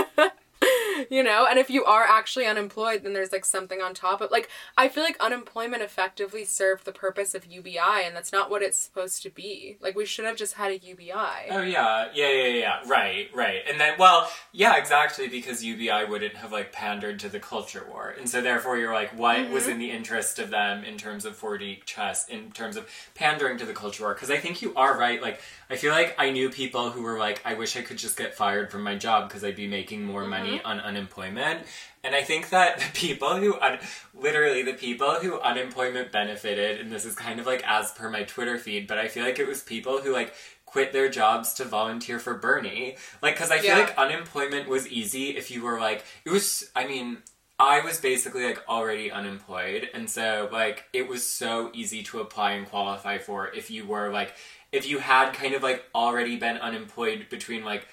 [laughs] you know, and if you are actually unemployed, then there's like something on top of like I feel like unemployment effectively served the purpose of UBI and that's not what it's supposed to be. Like we should have just had a UBI. Oh yeah, yeah, yeah, yeah. Right, right. And then, well, yeah, exactly, because UBI wouldn't have like pandered to the culture war, and so therefore you're like, what was mm-hmm. in the interest of them in terms of 4D chess, in terms of pandering to the culture war? Because I think you are right. Like, I feel like I knew people who were like, I wish I could just get fired from my job because I'd be making more money mm-hmm. on unemployment. And I think that the people who, un- literally, the people who unemployment benefited, and this is kind of like as per my Twitter feed, but I feel like it was people who like quit their jobs to volunteer for Bernie. Like, because I feel Yeah. like unemployment was easy if you were like, it was, I mean, I was basically like already unemployed, and so like it was so easy to apply and qualify for if you were like, if you had kind of like already been unemployed between like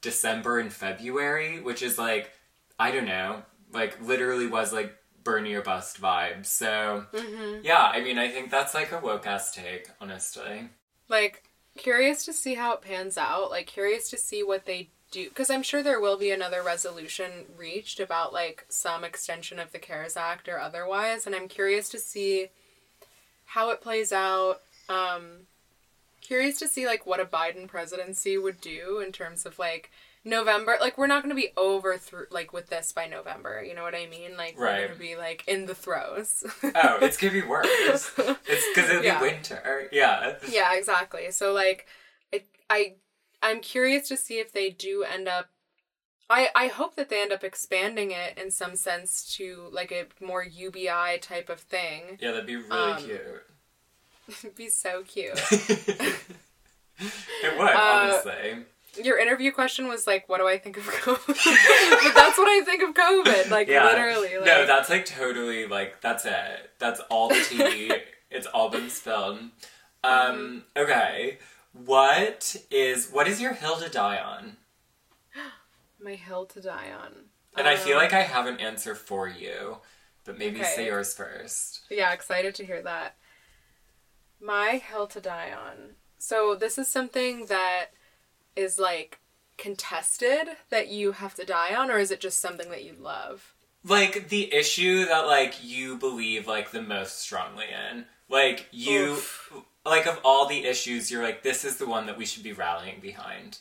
December and February, which is like, I don't know, like literally was like Bernie your bust vibes. So yeah, I mean, I think that's like a woke ass take, honestly. Like curious to see how it pans out. Like curious to see what they do because I'm sure there will be another resolution reached about like some extension of the CARES Act or otherwise and I'm curious to see how it plays out. Um curious to see like what a Biden presidency would do in terms of like November like we're not going to be over through like with this by November, you know what I mean? Like right. we're going to be like in the throes. Oh, [laughs] it's gonna be worse. It's because it'll Yeah. be winter. Yeah. yeah, exactly. So like it I I'm curious to see if they do end up I, I hope that they end up expanding it in some sense to like a more UBI type of thing. Yeah, that'd be really Um, cute. [laughs] It'd be so cute. [laughs] It would, Uh, honestly. Your interview question was like, what do I think of [laughs] COVID? but that's what I think of COVID. Like Yeah. literally. Like, no, that's like totally like that's it. That's all the tea. [laughs] it's all been spilled. Um. Okay. What is what is your hill to die on? [gasps] my hill to die on. And I feel Um, like I have an answer for you, but maybe Okay. say yours first. Yeah, excited to hear that. My hill to die on. So this is something that is like contested that you have to die on, or is it just something that you love? Like the issue that like you believe like the most strongly in. Like you Oof. like of all the issues you're like this is the one that we should be rallying behind.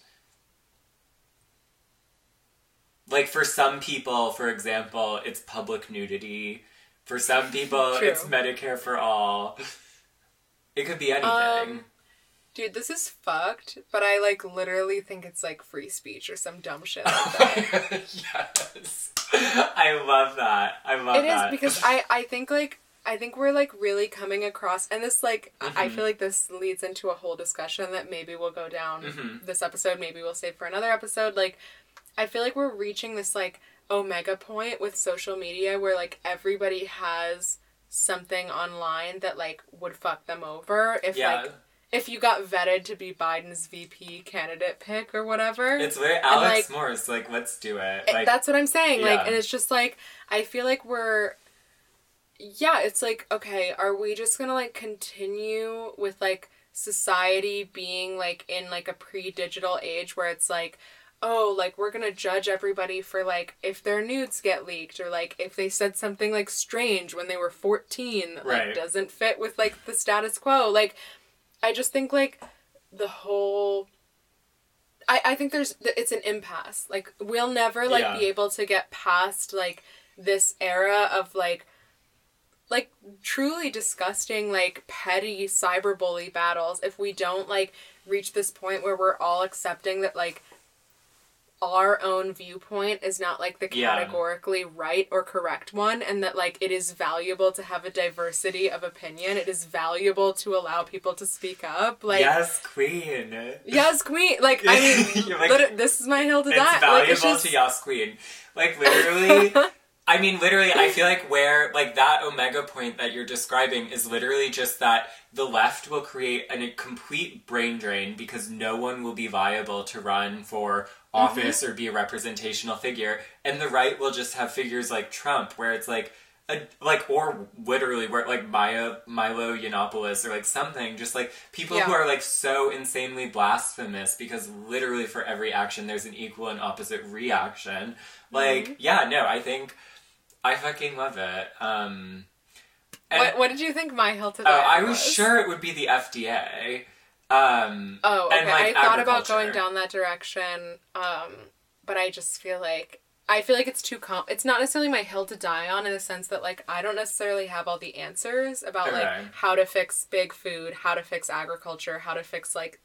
Like for some people, for example, it's public nudity. For some people, True. it's Medicare for all. It could be anything. Um, Dude, this is fucked, but I like literally think it's like free speech or some dumb shit like [laughs] that. yes. I love that. I love It is that. because I I think like I think we're like really coming across and this like I- I feel like this leads into a whole discussion that maybe we'll go down Mhm. this episode maybe we'll save for another episode like I feel like we're reaching this like omega point with social media where like everybody has something online that like would fuck them over if yeah. like if you got vetted to be Biden's VP candidate pick or whatever. It's very Alex like- Morse, like, let's do it. Like that's what I'm saying. Like, yeah. and it's just like I feel like we're, yeah, it's like, okay, are we just gonna like continue with like society being like in like a pre digital age where it's like, oh, like we're gonna judge everybody for like if their nudes get leaked or like if they said something like strange when they were 14 that Right. like doesn't fit with like the status quo. Like, I just think like the whole I, I think there's it's an impasse. Like we'll never like Yeah. be able to get past like this era of like like truly disgusting like petty cyberbully battles if we don't like reach this point where we're all accepting that like our own viewpoint is not like the Yeah. categorically right or correct one and that like it is valuable to have a diversity of opinion it is valuable to allow people to speak up like yes, queen. Yes, queen. Like I mean, [laughs] like- this is my hill to It's die. valuable like, it's just, to yes Queen. Like literally [laughs] I mean literally I feel like where like that omega point that you're describing is literally just that the left will create an, a complete brain drain because no one will be viable to run for office or be a representational figure and the right will just have figures like Trump where it's like a, like or literally where like Maya Milo Yiannopoulos or like something just like people who are like so insanely blasphemous because literally for every action there's an equal and opposite reaction. Like Mm-hmm. yeah no I think I fucking love it. Um and- what, what did you think my hill to oh? I was sure it would be the FDA um Oh, okay. and, like, I thought about going down that direction, um, but I just feel like I feel like it's too com. It's not necessarily my hill to die on in the sense that like I don't necessarily have all the answers about like how to fix big food, how to fix agriculture, how to fix like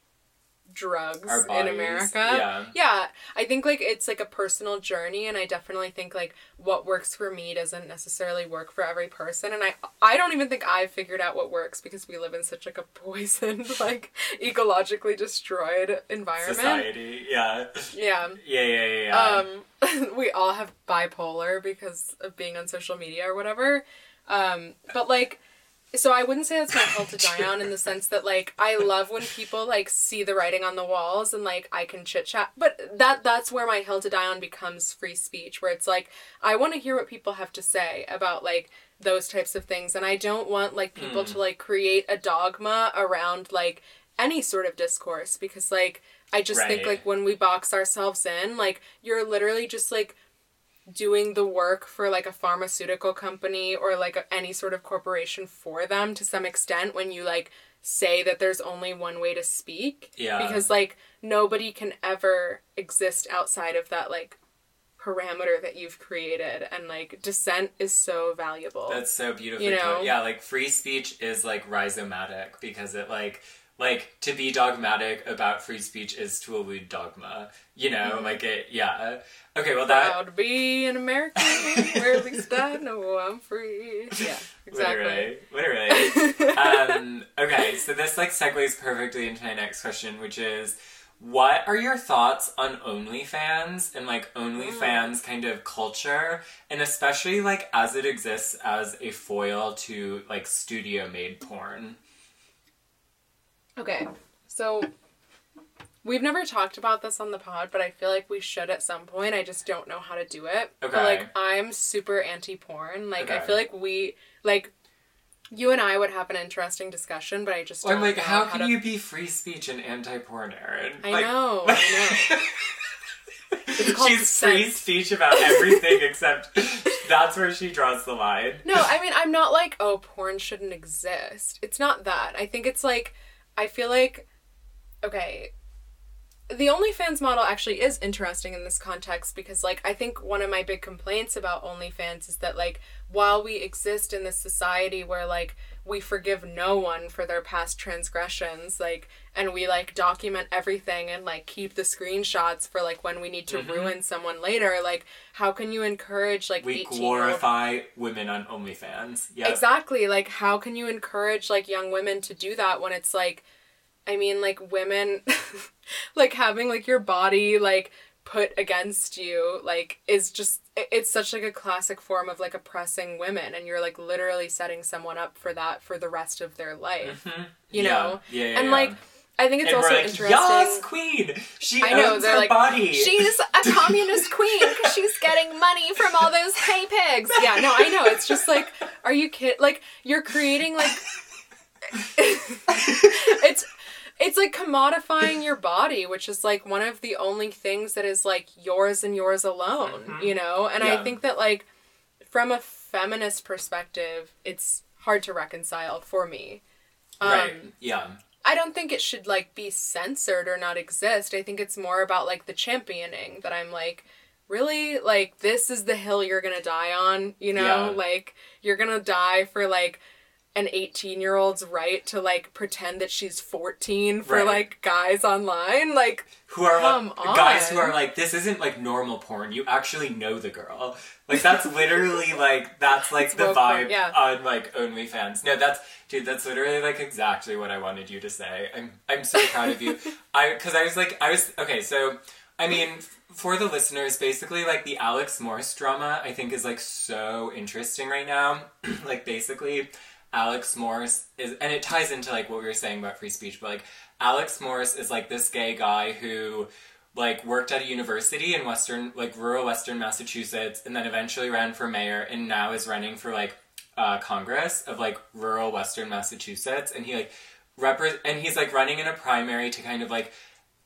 drugs in America. yeah. Yeah, I think like it's like a personal journey and I definitely think like what works for me doesn't necessarily work for every person and I I don't even think I've figured out what works because we live in such like a poisoned [laughs] like ecologically destroyed environment. society yeah Yeah. yeah yeah yeah, yeah. Um [laughs] we all have bipolar because of being on social media or whatever. Um but like so I wouldn't say that's my [laughs] hill to die on in the sense that like I love when people like see the writing on the walls and like I can chit chat. But that that's where my hill to die on becomes free speech, where it's like I want to hear what people have to say about like those types of things, and I don't want like people to hmm. like create a dogma around like any sort of discourse because like I just think like when we box ourselves in, like you're literally just like doing the work for like a pharmaceutical company or like a, any sort of corporation for them to some extent when you like say that there's only one way to speak Yeah. because like nobody can ever exist outside of that like parameter that you've created and like dissent is so valuable That's so beautiful You know? Yeah, like free speech is like rhizomatic because it like like to be dogmatic about free speech is to elude dogma. You know, Mm-hmm. like it yeah. Okay, well that proud to be an american where at least [laughs] i know i'm free yeah exactly literally literally. [laughs] um okay, so this like segues perfectly into my next question, which is what are your thoughts on OnlyFans and like OnlyFans kind of culture, and especially like as it exists as a foil to like studio made porn? Okay, so we've never talked about this on the pod, but I feel like we should at some point. I just don't know how to do it. But Okay. like, I'm super anti porn. Like, I feel like we like you and I would have an interesting discussion, but I just Or don't like, know how how can to... you be free speech and anti porn, Aaron? I Like- know, I [laughs] called She's free speech about everything except that's where she draws the line. No, I mean, I'm not like, oh, porn shouldn't exist. It's not that. I think it's like, I feel like, okay, the OnlyFans model actually is interesting in this context because, like, I think one of my big complaints about OnlyFans is that, like, while we exist in this society where, like, we forgive no one for their past transgressions, like, and we, like, document everything and, like, keep the screenshots for, like, when we need to mm-hmm. ruin someone later, like, how can you encourage, like, We 18 glorify women on OnlyFans. Yeah. Exactly. Like, how can you encourage like young women to do that when it's like, I mean, like women, [laughs] like having like your body like put against you, like is just it's such like a classic form of like oppressing women, and you're like literally setting someone up for that for the rest of their life. Mm-hmm. You Yeah. know, Yeah, yeah, and yeah. like. I think it's and also like, interesting. Yes, queen. She I know owns her like body. she's a [laughs] communist queen because she's getting money from all those hay pigs. Yeah, no, I know. It's just like, are you kidding? Like you're creating like [laughs] it's it's like commodifying your body, which is like one of the only things that is like yours and yours alone. You know, and I think that like from a feminist perspective, it's hard to reconcile for me. Um, right. Yeah. I don't think it should like be censored or not exist. I think it's more about like the championing that I'm like, really like this is the hill you're gonna die on. You know, Yeah. like you're gonna die for like an 18 year old's right to like pretend that she's 14 for Right. like guys online. Like Who are Come like, guys who are like, this isn't like normal porn. You actually know the girl. Like that's literally like that's like the woke porn, vibe yeah. on like OnlyFans. No, that's dude. That's literally like exactly what I wanted you to say. I'm I'm so proud of you. [laughs] I because I was like I was okay. So I mean, for the listeners, basically like the Alex Morse drama, I think is like so interesting right now. [clears throat] like basically. Alex Morse is, and it ties into like what we were saying about free speech, but like Alex Morse is like this gay guy who like worked at a university in western like rural western massachusetts and then eventually ran for mayor and now is running for like uh, congress of like rural western massachusetts. And he like repre- and he's like running in a primary to kind of like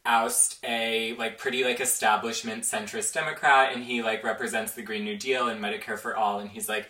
oust a like pretty like establishment centrist democrat. And he like represents the green new deal and medicare for all. And he's like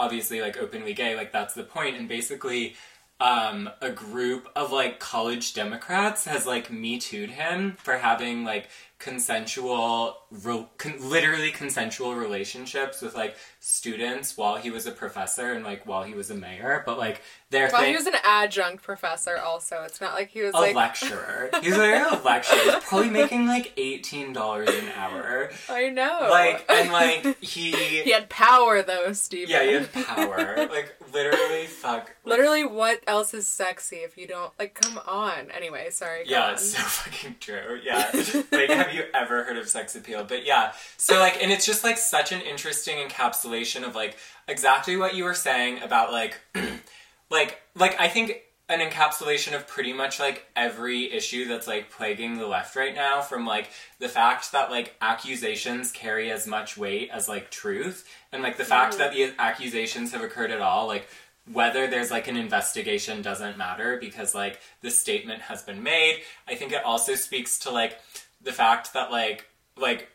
obviously like openly gay like that's the point. And basically um, a group of like college Democrats has like me too'd him for having like consensual, re- con- literally consensual relationships with like students while he was a professor and like while he was a mayor. But like their well, thing, he was an adjunct professor also. It's not like he was a like lecturer. He's like a lecturer. He's probably [laughs] making like eighteen dollars an hour. I know. Like and like [laughs] he. he had power though, Steve. Yeah, he had power. Like literally, fuck. Literally, what else is sexy if you don't like? Come on. Anyway, sorry. Yeah, on. it's so [laughs] fucking true. Yeah. [laughs] like, have you ever heard of sex appeal? But yeah, so like, and it's just like such an interesting encapsulation of like exactly what you were saying about like, [clears throat] like, like, I think an encapsulation of pretty much like every issue that's like plaguing the left right now from like the fact that like accusations carry as much weight as like truth and like the fact that the accusations have occurred at all like whether there's like an investigation doesn't matter because like the statement has been made. I think it also speaks to like the fact that like like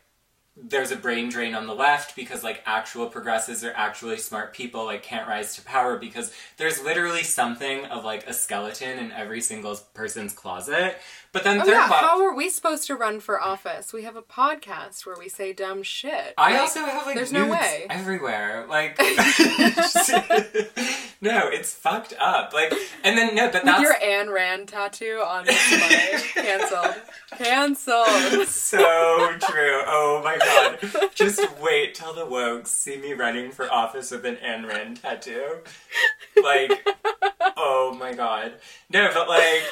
there's a brain drain on the left because like actual progressives or actually smart people like can't rise to power because there's literally something of like a skeleton in every single person's closet but then Oh third yeah, how are we supposed to run for office? We have a podcast where we say dumb shit. I Like, also have like there's no way. everywhere. Like, [laughs] [laughs] no, it's fucked up. Like, and then no, but with that's your Ayn Rand tattoo on the spine. [laughs] Cancelled. Cancelled. so true. Oh my god! Just wait till the wokes see me running for office with an Ayn Rand tattoo. Like, oh my god! No, but like,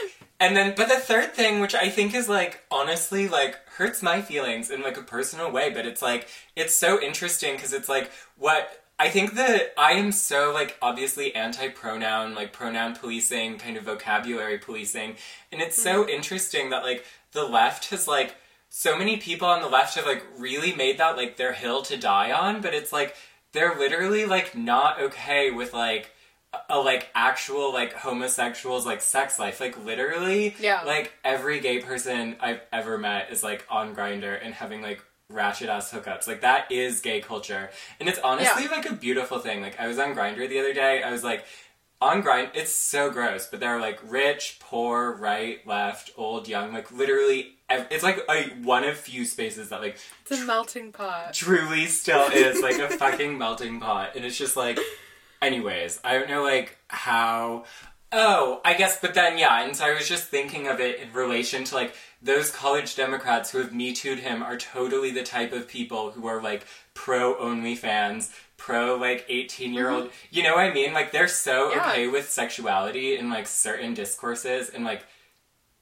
and then, but the third thing, which I think is like honestly like hurts my feelings in like a personal way, but it's like it's so interesting because it's like what. I think that I am so like obviously anti-pronoun, like pronoun policing, kind of vocabulary policing, and it's so mm-hmm. interesting that like the left has like so many people on the left have like really made that like their hill to die on, but it's like they're literally like not okay with like a, like actual like homosexuals like sex life. Like literally, Yeah. Like every gay person I've ever met is like on Grindr and having like ratchet ass hookups. Like that is gay culture, and it's honestly Yeah. like a beautiful thing. Like I was on Grindr the other day. I was like. On grind, it's so gross, but they're like rich, poor, right, left, old, young, like literally, ev- it's like a one of few spaces that like It's a melting pot. truly still is like a fucking melting pot and it's just like anyways i don't know like how oh i guess but then yeah and so i was just thinking of it in relation to like those college democrats who have me too'd him are totally the type of people who are like pro OnlyFans, pro like 18 year old mm-hmm. you know what i mean like they're so Yeah. okay with sexuality in like certain discourses and like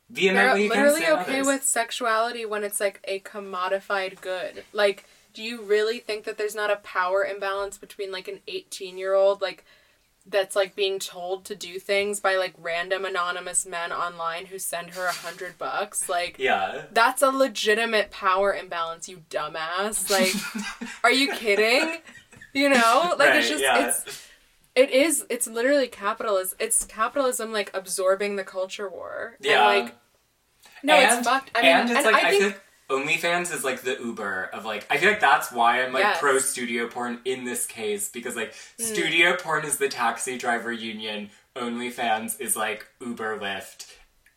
They're vehemently literally it in okay others. with sexuality when it's like a commodified good. Like, do you really think that there's not a power imbalance between like an 18 year old like that's like being told to do things by like random anonymous men online who send her a hundred bucks. Like Yeah. that's a legitimate power imbalance, you dumbass. Like, [laughs] are you kidding? You know, like it's just yeah. it's it is it's literally capitalism. It's capitalism like absorbing the culture war. Yeah. And, like no, and, it's fucked. I mean, and it's like I, I think OnlyFans is like the Uber of like I feel like that's why I'm like Yes. pro studio porn in this case because like Hmm. studio porn is the taxi driver union, OnlyFans is like Uber Lyft,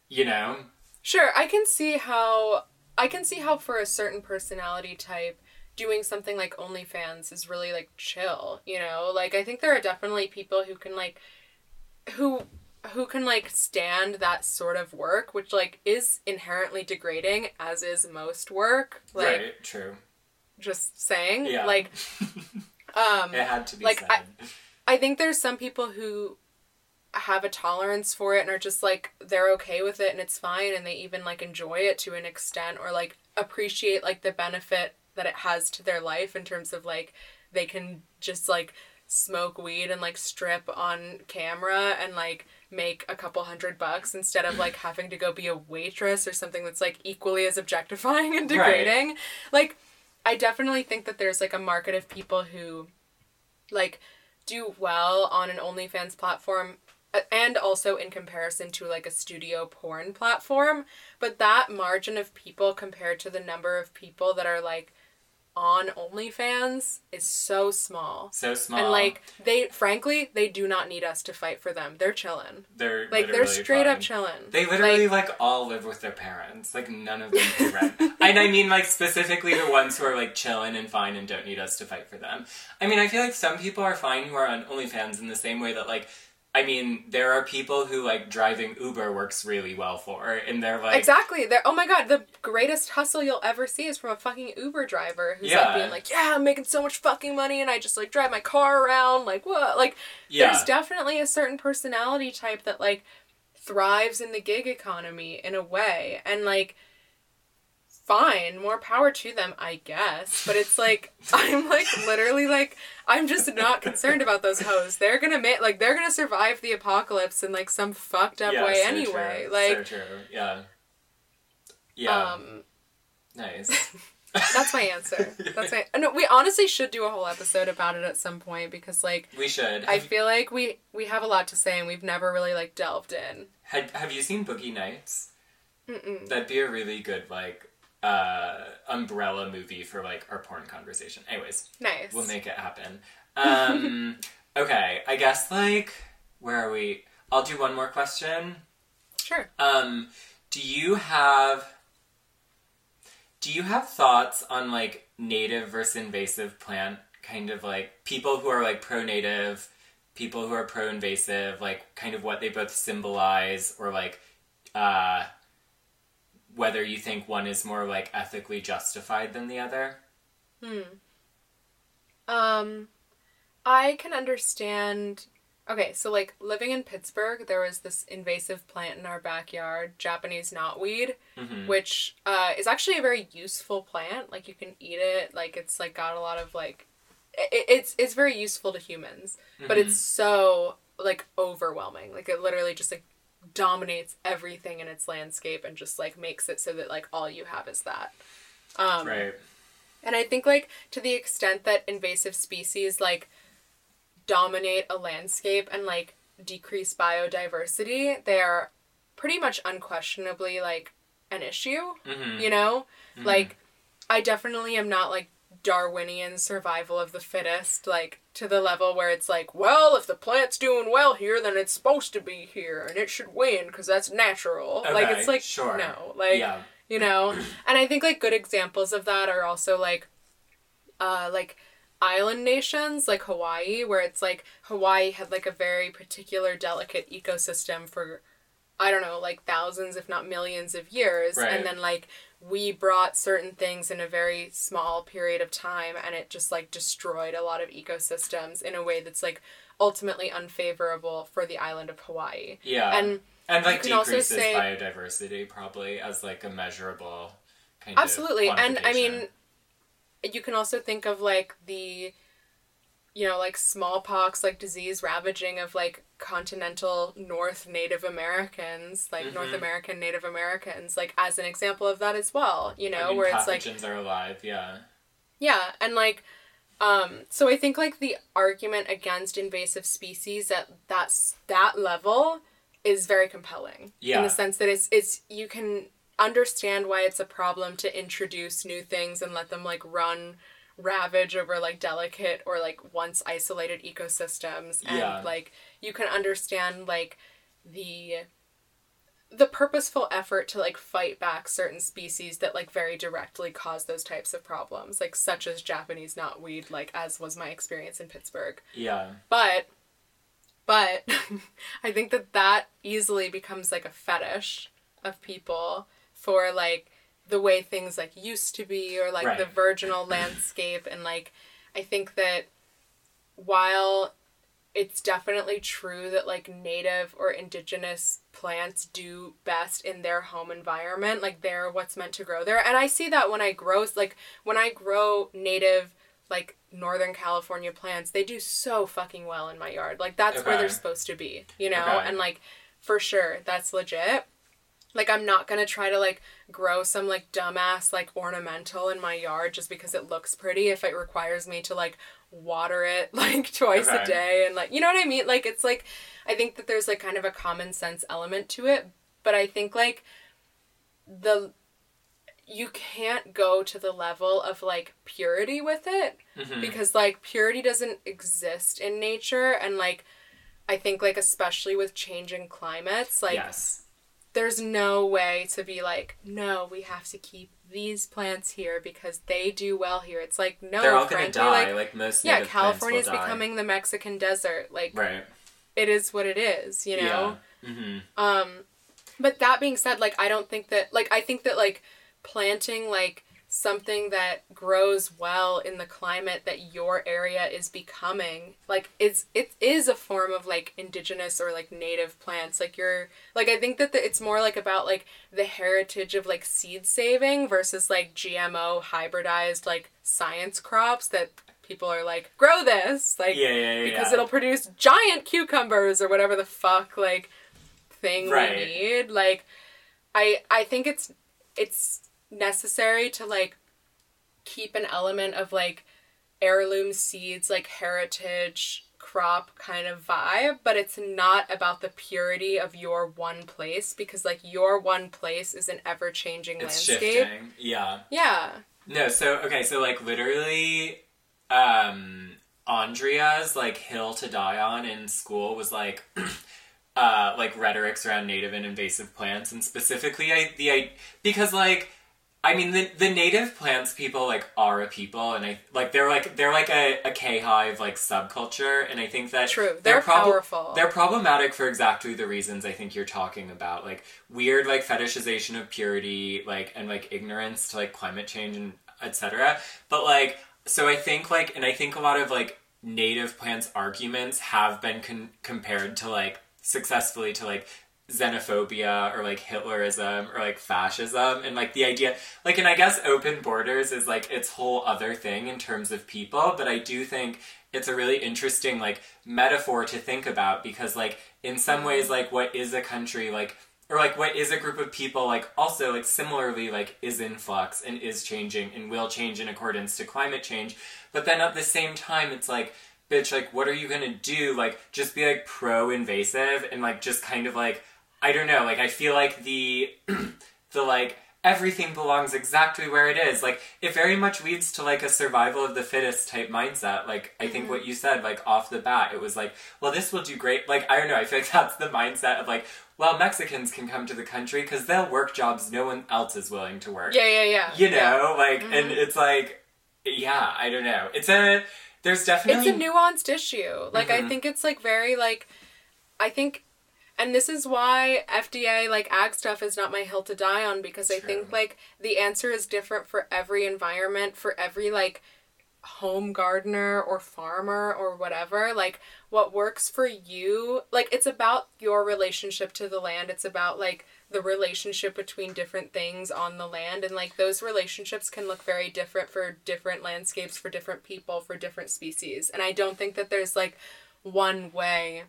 you know? Sure, I can see how I can see how for a certain personality type doing something like OnlyFans is really like chill, you know? Like I think there are definitely people who can like who who can like stand that sort of work, which like is inherently degrading as is most work. Like right, true. just saying. Yeah. Like [laughs] um It had to be like, said. I- I think there's some people who have a tolerance for it and are just like they're okay with it and it's fine and they even like enjoy it to an extent or like appreciate like the benefit that it has to their life in terms of like they can just like smoke weed and like strip on camera and like make a couple hundred bucks instead of like having to go be a waitress or something that's like equally as objectifying and Right. degrading. Like I definitely think that there's like a market of people who like do well on an OnlyFans platform and also in comparison to like a studio porn platform, but that margin of people compared to the number of people that are like on OnlyFans is so small. so small. And like they frankly, they do not need us to fight for them. They're chilling. they're Like they're straight up chilling. They literally Like, like, all live with their parents. Like none of them rent. [laughs] and I mean like specifically the ones who are like chilling and fine and don't need us to fight for them. I mean I feel like some people are fine who are on OnlyFans in the same way that like I mean there are people who like driving Uber works really well for and they're like Exactly. They're, oh my god, the greatest hustle you'll ever see is from a fucking Uber driver who's Yeah. like being like, "Yeah, I'm making so much fucking money and I just like drive my car around like what?" Like Yeah. there's definitely a certain personality type that like thrives in the gig economy in a way and like fine, more power to them, I guess. But it's like [laughs] I'm like literally like I'm just not concerned about those hoes. They're gonna make like they're gonna survive the apocalypse in like some fucked up Yeah, way so anyway. true, Like so true. Yeah. Yeah. um nice. [laughs] That's my answer. That's my. No, we honestly should do a whole episode about it at some point because, like, We should. I feel like we we have a lot to say and we've never really like delved in. had, have you seen Boogie Nights? Mm-mm. That'd be a really good like uh umbrella movie for like our porn conversation. Anyways, Nice. we'll make it happen. Um [laughs] okay, I guess like where are we? I'll do one more question. sure. Um do you have do you have thoughts on like native versus invasive plant kind of like people who are like pro native, people who are pro invasive, like kind of what they both symbolize or like uh whether you think one is more like ethically justified than the other? Hmm. Um, I can understand. Okay, so like living in Pittsburgh, there was this invasive plant in our backyard, Japanese knotweed, Mhm. which uh, is actually a very useful plant. Like you can eat it. Like it's like got a lot of like, it, it's it's very useful to humans, but Mm-hmm. it's so like overwhelming. Like it literally just like dominates everything in its landscape and just like makes it so that like all you have is that. Um, Right. and I think like to the extent that invasive species like dominate a landscape and like decrease biodiversity, they are pretty much unquestionably like an issue, Mhm. you know? Like I definitely am not like Darwinian survival of the fittest, like to the level where it's like, well, if the plant's doing well here, then it's supposed to be here and it should win because that's natural. like it's like sure. no, like yeah. you know and i think like good examples of that are also like uh like island nations like hawaii where it's like hawaii had like a very particular delicate ecosystem for i don't know like thousands if not millions of years Right. and then like we brought certain things in a very small period of time and it just like destroyed a lot of ecosystems in a way that's like ultimately unfavorable for the island of hawaii Yeah. and and like you can also decreases say- biodiversity probably as like a measurable kind absolutely of Absolutely. and i mean you can also think of like the you know, like smallpox, like disease ravaging of like continental North Native Americans, like North Mhm. American Native Americans, like as an example of that as well, you know, I mean, where it's like pathogens are alive. Yeah. yeah, and like um so I think like the argument against invasive species at that's that level is very compelling. Yeah. In the sense that it's it's you can understand why it's a problem to introduce new things and let them like run ravage over like delicate or like once isolated ecosystems and Yeah. like you can understand like the the purposeful effort to like fight back certain species that like very directly cause those types of problems like such as japanese knotweed like as was my experience in pittsburgh Yeah. but but [laughs] i think that that easily becomes like a fetish of people for like the way things like used to be or like the virginal landscape. And like i think that while it's definitely true that like native or indigenous plants do best in their home environment like they're what's meant to grow there. And i see that when i grow like when i grow native like northern california plants they do so fucking well in my yard. Like that's where they're supposed to be you know? Okay. and like for sure that's legit like i'm not gonna try to like grow some like dumbass like ornamental in my yard just because it looks pretty if it requires me to like water it [laughs] like twice a day and like you know what i mean like it's like i think that there's like kind of a common sense element to it but i think like the you can't go to the level of like purity with it Mhm. because like purity doesn't exist in nature and like i think like especially with changing climates like yes. There's no way to be like, no, we have to keep these plants here because they do well here. It's like no, They're all frankly, gonna die. like Like, most. yeah, California is becoming the Mexican desert. Like Right. it is what it is, you know. Yeah. Mm-hmm. Um, but that being said, like I don't think that like I think that like planting like something that grows well in the climate that your area is becoming like it's it is a form of like indigenous or like native plants like you're like i think that the, it's more like about like the heritage of like seed saving versus like gmo hybridized like science crops that people are like grow this like Yeah, yeah, yeah. because it'll produce giant cucumbers or whatever the fuck like thing Right. we need like i i think it's it's necessary to like keep an element of like heirloom seeds like heritage crop kind of vibe but it's not about the purity of your one place because like your one place is an ever changing landscape shifting. Yeah. yeah No, so okay, so like literally, um, Andrea's like hill to die on in school was like, [clears throat] uh, like rhetorics around native and invasive plants, and specifically, I the I because like. I mean the the native plants people like are a people and I like they're like they're like a, a K hive like subculture and I think that True. They're powerful. They're problematic for exactly the reasons I think you're talking about, like weird like fetishization of purity, like and like ignorance to like climate change and etc. But like, so I think like, and I think a lot of like native plants arguments have been con- compared to like successfully to like xenophobia or like Hitlerism or like fascism and like the idea like and I guess open borders is like its whole other thing in terms of people but I do think it's a really interesting like metaphor to think about because like in some ways like what is a country like or like what is a group of people like also like similarly like is in flux and is changing and will change in accordance to climate change but then at the same time it's like bitch like what are you gonna do? Like just be like pro invasive and like just kind of like i don't know like i feel like the [clears throat] the like everything belongs exactly where it is like it very much leads to like a survival of the fittest type mindset like i think what you said like off the bat it was like well this will do great like i don't know i feel like [laughs] that's the mindset of like well mexicans can come to the country because they'll work jobs no one else is willing to work yeah yeah yeah you know Yeah. like and it's like yeah i don't know it's a there's definitely it's a nuanced issue. Like I Mhm. think it's like very like I think and this is why FDA like ag stuff is not my hill to die on because I think like the answer is different for every environment, for every like home gardener or farmer or whatever. Like what works for you, like it's about your relationship to the land. It's about like the relationship between different things on the land and like those relationships can look very different for different landscapes for different people for different species and i don't think that there's like one way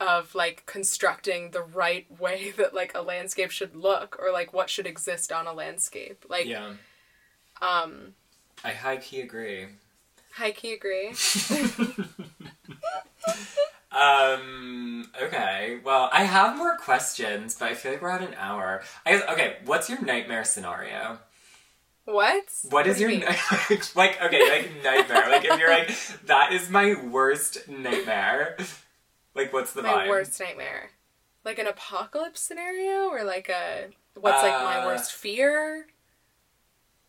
of like constructing the right way [laughs] that like a landscape should look or like what should exist on a landscape like Yeah. um I high key agree. high key agree [laughs] [laughs] Um. Okay. Well, I have more questions, but I feel like we're at an hour. I guess, okay. What's your nightmare scenario? what What is do you your mean? ni- like? Okay, like nightmare. Like if you're like that is my worst nightmare. Like what's the my vibe? worst nightmare like an apocalypse scenario or like a what's like my Uh. worst fear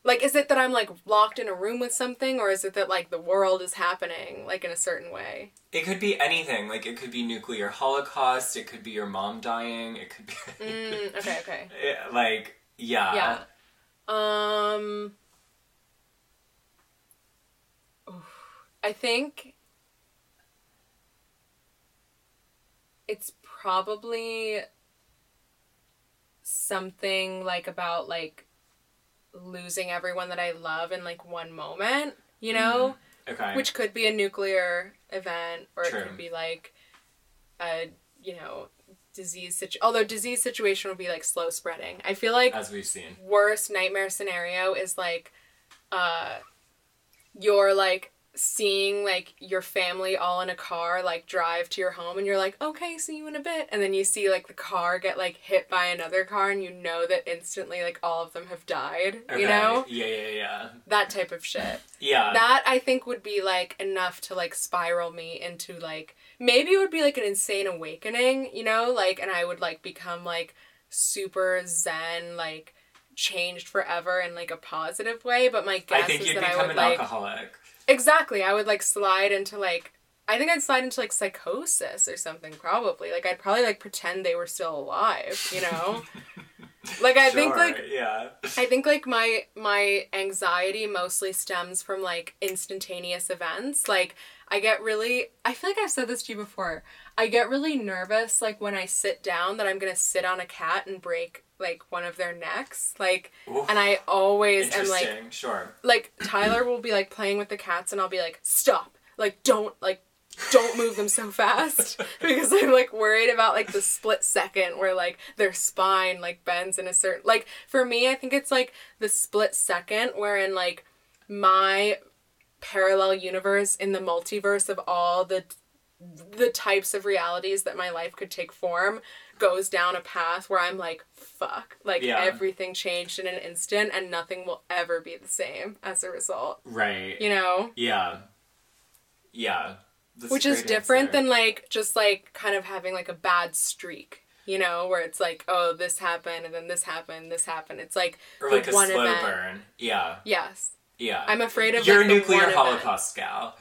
like is it that i'm like locked in a room with something or is it that like the world is happening like in a certain way It could be anything. Like it could be nuclear holocaust. It could be your mom dying. It could be [laughs] mm, okay okay [laughs] Yeah, like yeah. yeah um oof. i think it's probably something like about like losing everyone that i love in like one moment you know Okay. which could be a nuclear event or True. it could be like a you know disease situation. although disease situation would be like slow spreading i feel like as we've seen. worst nightmare scenario is like uh you're like seeing like your family all in a car like drive to your home and you're like okay see you in a bit and then you see like the car get like hit by another car and you know that instantly like all of them have died Okay. you know Yeah, yeah, yeah. that type of shit Yeah. that I think would be like enough to like spiral me into like maybe it would be like an insane awakening, you know, like and I would like become like super zen, like changed forever in like a positive way. But my guess is that I become would an like alcoholic. Exactly I would like slide into like I think I'd slide into like psychosis or something probably. Like I'd probably like pretend they were still alive, you know? [laughs] like I think like yeah. I think like my my anxiety mostly stems from like instantaneous events. Like I get really I feel like I've said this to you before. I get really nervous like when I sit down that I'm going to sit on a cat and break like one of their necks. Like Oof. and I always am like sure. like Tyler will be like playing with the cats and I'll be like stop. Like don't like don't move them so fast [laughs] because I'm like worried about like the split second where like their spine like bends in a certain like for me I think it's like the split second wherein like my parallel universe in the multiverse of all the the types of realities that my life could take form goes down a path where I'm like fuck like Yeah. everything changed in an instant and nothing will ever be the same as a result Right. you know Yeah. Yeah. That's which is different answer. than like just like kind of having like a bad streak you know where it's like oh this happened and then this happened this happened it's like or like a one slow event. burn. Yeah. yes Yeah. i'm afraid of You're like, a the nuclear one event. holocaust gal.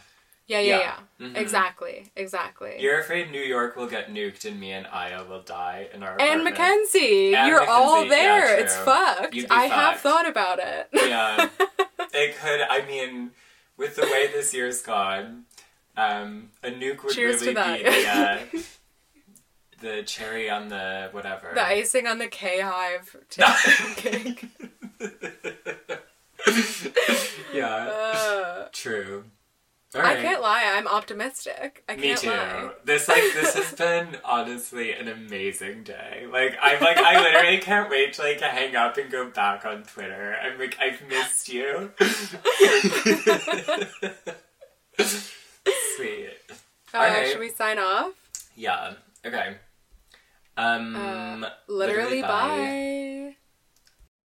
Yeah yeah Yeah. yeah, Mhm. exactly exactly You're afraid New York will get nuked and me and Aya will die in our and apartment. Mackenzie, And you're all Mackenzie, yeah, there. it's fucked. I have thought about it. Yeah. [laughs] it could. I mean, with the way this year's gone, um, a nuke would Cheers really be the, uh, [laughs] the cherry on the whatever. the icing on the K Hive [laughs] cake. yeah. Uh, True. All I can't lie. I'm optimistic. I Me can't too. lie. This like this has [laughs] been honestly an amazing day. Like I'm like I literally can't wait to like hang up and go back on Twitter. I'm like I've missed you. [laughs] Sweet. Uh, Alright. Should we sign off? Yeah. Okay. Um. Uh, Literally, bye.